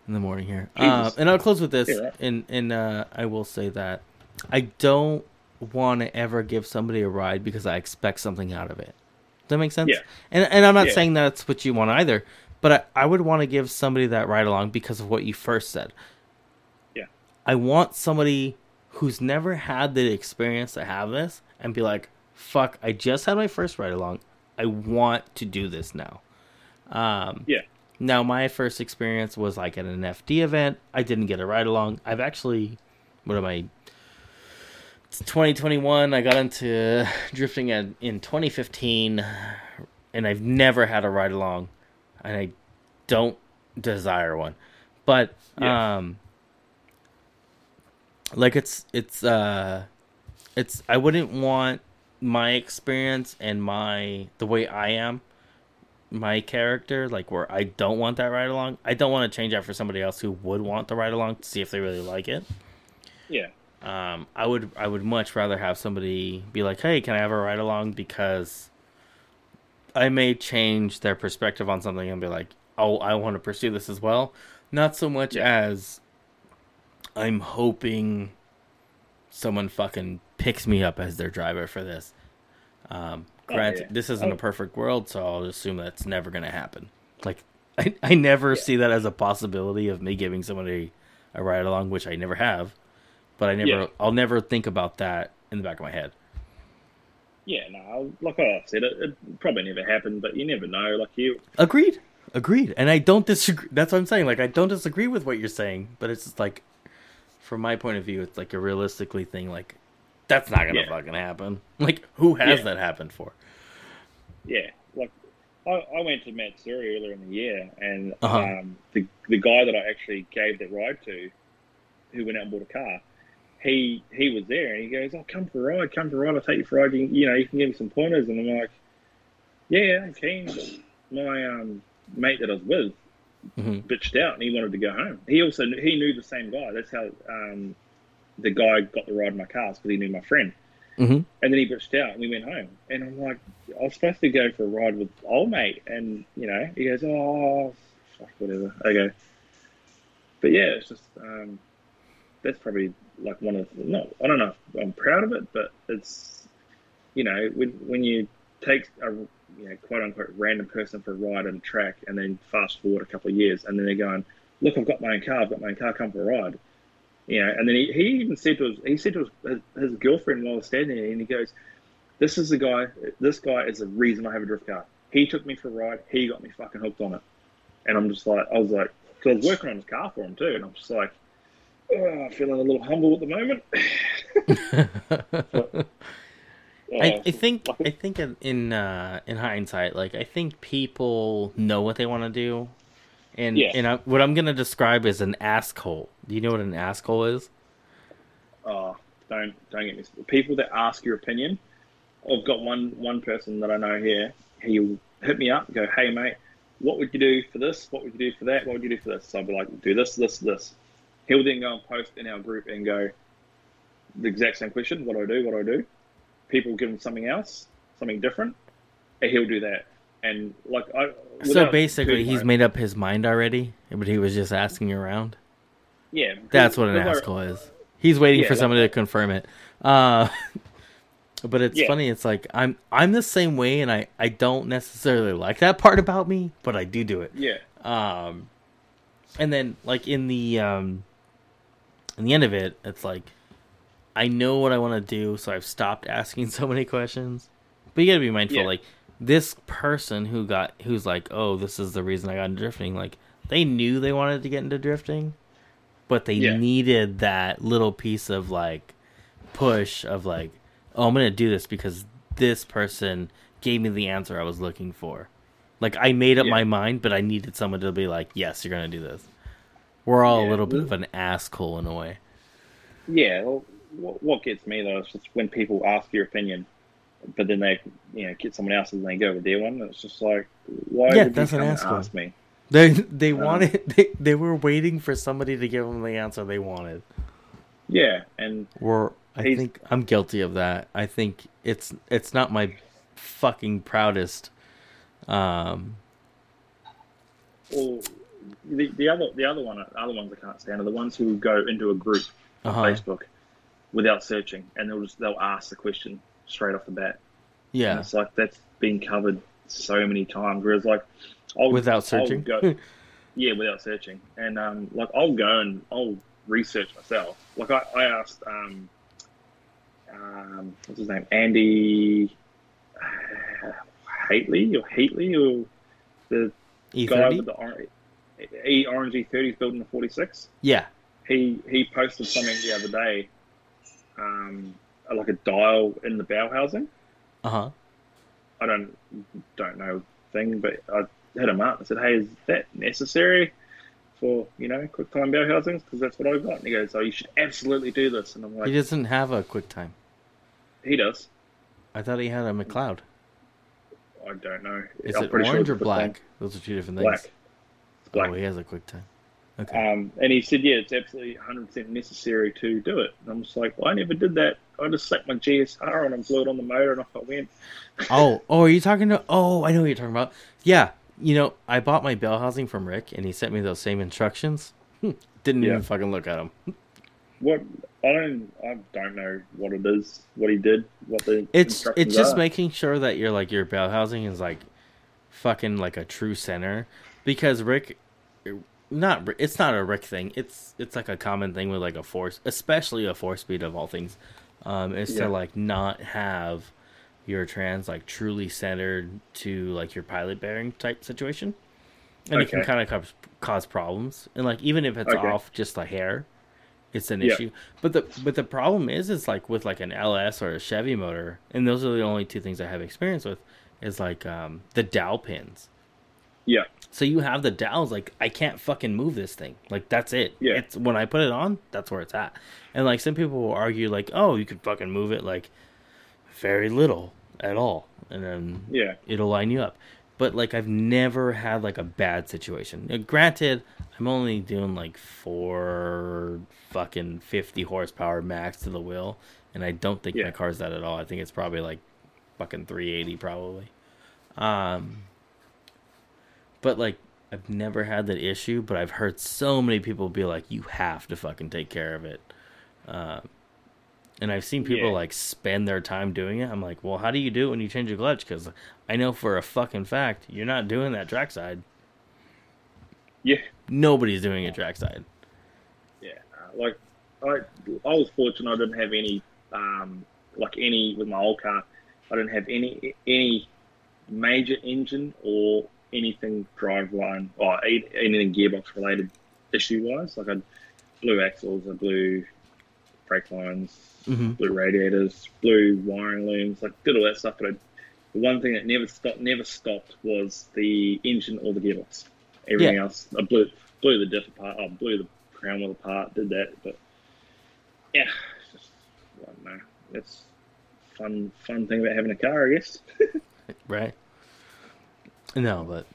in the morning here. Uh, and I'll close with this, Yeah, and and uh, I will say that I don't want to ever give somebody a ride because I expect something out of it. Does that make sense? Yeah. And and I'm not Yeah. saying that's what you want either, but I, I would want to give somebody that ride along because of what you first said. Yeah. I want somebody who's never had the experience to have this and be like, "Fuck! I just had my first ride along. I want to do this now." Um, Yeah. Now, my first experience was like at an FD event. I didn't get a ride along. I've actually, what am I? It's 2021. I got into drifting at, in 2015, and I've never had a ride along, and I don't desire one. But Yeah. um, like it's it's uh, it's I wouldn't want my experience and my the way I am my character, like where I don't want that ride along. I don't want to change that for somebody else who would want the ride along to see if they really like it. Yeah, Um, I would I would much rather have somebody be like, "Hey, can I have a ride along?" Because I may change their perspective on something and be like, "Oh, I want to pursue this as well." Not so much as I'm hoping someone fucking picks me up as their driver for this. Um, Oh, granted, yeah. this isn't Oh. a perfect world, so I'll assume that's never gonna happen. Like, [LAUGHS] I I never see that as a possibility of me giving somebody a ride along, which I never have. But I never, Yeah. I'll never think about that in the back of my head. yeah. No, like I said, it, it probably never happened, but you never know. Like you, Agreed, agreed, and I don't disagree. That's what I'm saying. Like, I don't disagree with what you're saying, but it's just like, from my point of view, it's like a realistically thing. Like, that's not gonna Yeah. fucking happen. [LAUGHS] Like, who has Yeah. that happened for? yeah. Like I, I went to Matsuri earlier in the year, and Uh-huh. um, the the guy that I actually gave the ride to, who went out and bought a car, he he was there, and he goes, "Oh, come for a ride, come for a ride. I'll take you for a ride. You, you know, you can give me some pointers." And I'm like, "Yeah, I'm keen." My um, mate that I was with hmm bitched out, and he wanted to go home. He also knew, he knew the same guy. That's how um, the guy got the ride in my cars because he knew my friend. hmm And then he bitched out, and we went home. And I'm like, I was supposed to go for a ride with old mate, and you know, he goes, "Oh, fuck, whatever." Okay. but yeah, it's just um, that's probably like one of the, not. I don't know if I'm proud of it, but it's you know when when you take a you know quote unquote random person for a ride on a track, and then fast forward a couple of years, and then they're going, "Look, I've got my own car. I've got my own car. Come for a ride." You know, and then he, he even said to his he said to his, his, his girlfriend while I was standing there, and he goes, "This is the guy. This guy is the reason I have a drift car. He took me for a ride. He got me fucking hooked on it." And I'm just like, I was like, because I was working on his car for him too, and I'm just like, oh, feeling a little humble at the moment. [LAUGHS] [LAUGHS] [LAUGHS] I, I think I think in in, uh, in hindsight, like I think people know what they want to do, and Yeah. and I, what I'm gonna describe is an asshole. Do you know what an asshole is? oh, don't don't get me. People that ask your opinion. I've got one one person that I know here. He'll hit me up, and go, "Hey mate, what would you do for this? What would you do for that? What would you do for this?" So I'll be like, "Do this, this, this." He'll then go and post in our group and go, the exact same question: "What do I do? What do I do?" People give him something else, something different, and he'll do that. And like I, So basically, he's made up his mind already, but he was just asking around. yeah. That's what an asshole is. He's waiting Yeah, for like- somebody to confirm it. Uh, [LAUGHS] but it's Yeah. funny. It's like I'm I'm the same way, and I I don't necessarily like that part about me, but I do do it. Yeah, Um, and then like in the um, in the end of it, it's like I know what I want to do, so I've stopped asking [LAUGHS] so many questions. But you got to be mindful, Yeah. like this person who got who's like, oh, this is the reason I got into drifting. Like they knew they wanted to get into drifting, but they Yeah. needed that little piece of like push of like, oh, I'm gonna do this because this person gave me the answer I was looking for. Like I made up Yeah. my mind, but I needed someone to be like, "Yes, you're gonna do this." We're all a little bit of an asshole in a way. yeah. Well, what, what gets me though is just when people ask your opinion, but then they, you know, get someone else's and they go with their one. It's just like, why Yeah, would that's you an come and asshole. ask me? They they Um, wanted they, they were waiting for somebody to give them the answer they wanted. Yeah, and Or I think I'm guilty of that. I think it's it's not my fucking proudest. Um, well, the, the other the other one the other ones I can't stand are the ones who go into a group on Uh-huh. Facebook without searching, and they'll just they'll ask the question straight off the bat. And yeah, it's like that's been covered so many times. Whereas like, I'll, without I'll searching. go, yeah, without searching, and um, like I'll go and I'll research myself. Like I, I asked um, um, what's his name, Andy uh, or Hately or the E guy thirty. with the or- E Orange E30s building the 46. Yeah. He he posted something the other day, um, like a dial in the bell housing. Uh huh. I don't don't know thing, but I hit him up and said, "Hey, is that necessary for you know QuickTime bell housings? Because that's what I've got." And he goes, "Oh, you should absolutely do this." And I'm like, he doesn't have a quick time. "He does." I thought he had a McLeod. I don't know. Is I'm it pretty sure orange or black? Those are two different things. Black. It's black. Oh, he has a quick time. Okay. Um, and he said, "Yeah, it's absolutely 100 percent necessary to do it." And I'm just like, "Well, I never did that. I just slapped my GSR and I blew it on the motor and off I went." [LAUGHS] oh, oh, are you talking to? Oh, I know what you're talking about. Yeah, you know, I bought my bell housing from Rick, and he sent me those same instructions. Hmm, Didn't Yeah. even fucking look at them. What I don't, I don't know what it is, what he did, what the It's it's just are. making sure that you're like your bell housing is like fucking like a true center because Rick not it's not a Rick thing. It's it's like a common thing with like a force, especially a four speed of all things. Um is Yeah. to like not have your trans like truly centered to like your pilot bearing type situation. And it can kind of cause, cause problems. And like even if it's Okay. off just a hair, it's an Yeah. issue. But the but the problem is is like with like an LS or a Chevy motor, and those are the only two things I have experience with, is like um the dowel pins. Yeah, So you have the dowels, like I can't fucking move this thing. Like that's it. Yeah. It's when I put it on, that's where it's at. And like some people will argue like, oh, you could fucking move it like very little at all. And then yeah, it'll line you up. But like I've never had like a bad situation. Now, granted, I'm only doing like four fucking fifty horsepower max to the wheel, and I don't think Yeah. my car's that at all. I think it's probably like fucking three eighty probably. Um, but like I've never had that issue. But I've heard so many people be like, "You have to fucking take care of it." Um, and I've seen people Yeah. like spend their time doing it. I'm like, well, how do you do it when you change a clutch? Because I know for a fucking fact you're not doing that trackside. yeah, Nobody's doing it trackside. yeah. Uh, like I, I was fortunate. I didn't have any, um, like any with my old car. I didn't have any any major engine or anything driveline or anything gearbox related issue wise. Like I blew axles, I blew brake lines, Mhm. blew radiators, blew wiring looms, like did all that stuff. But I, the one thing that never stopped, never stopped was the engine or the gearbox. Everything else, I blew blew the diff apart, I blew the crown wheel apart, did that. But yeah, just I don't know. It's fun fun thing about having a car, I guess. [LAUGHS] Right. No, but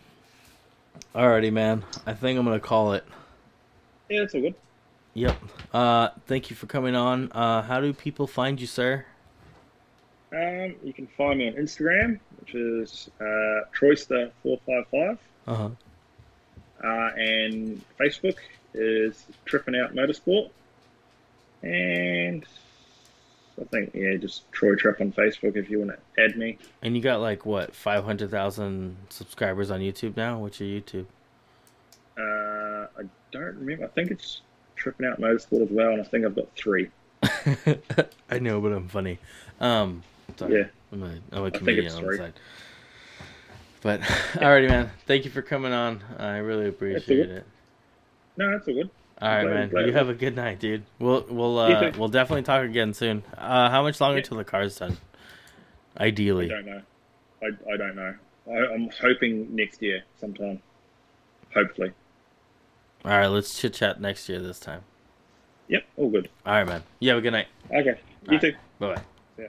alrighty, man. I think I'm gonna call it. Yeah, it's all good. Yep. Uh, thank you for coming on. Uh, how do people find you, sir? Um, you can find me on Instagram, which is uh, Troyster455. Uh huh. Uh, and Facebook is Tripping Out Motorsport. And I think, yeah, just Troy Tripp on Facebook if you want to add me. And you got like what, five hundred thousand subscribers on YouTube now? What's your YouTube? Uh, I don't remember. I think it's Tripping Out Motorsport as well, and I think I've got three. [LAUGHS] I know, but I'm funny. Um, sorry. Yeah. I'm a, I'm a comedian on the side. But [LAUGHS] alrighty, man. Thank you for coming on. I really appreciate it. No, that's all good. All right, man. You have a good night, dude. We'll we'll uh, we'll definitely talk again soon. Uh, how much longer Yeah. till the car's done? I Ideally. don't know. I, I don't know. I, I'm hoping next year sometime. Hopefully. All right, let's chit chat next year this time. Yep, all good. All right, man. You have a good night. Okay, you too. Bye bye.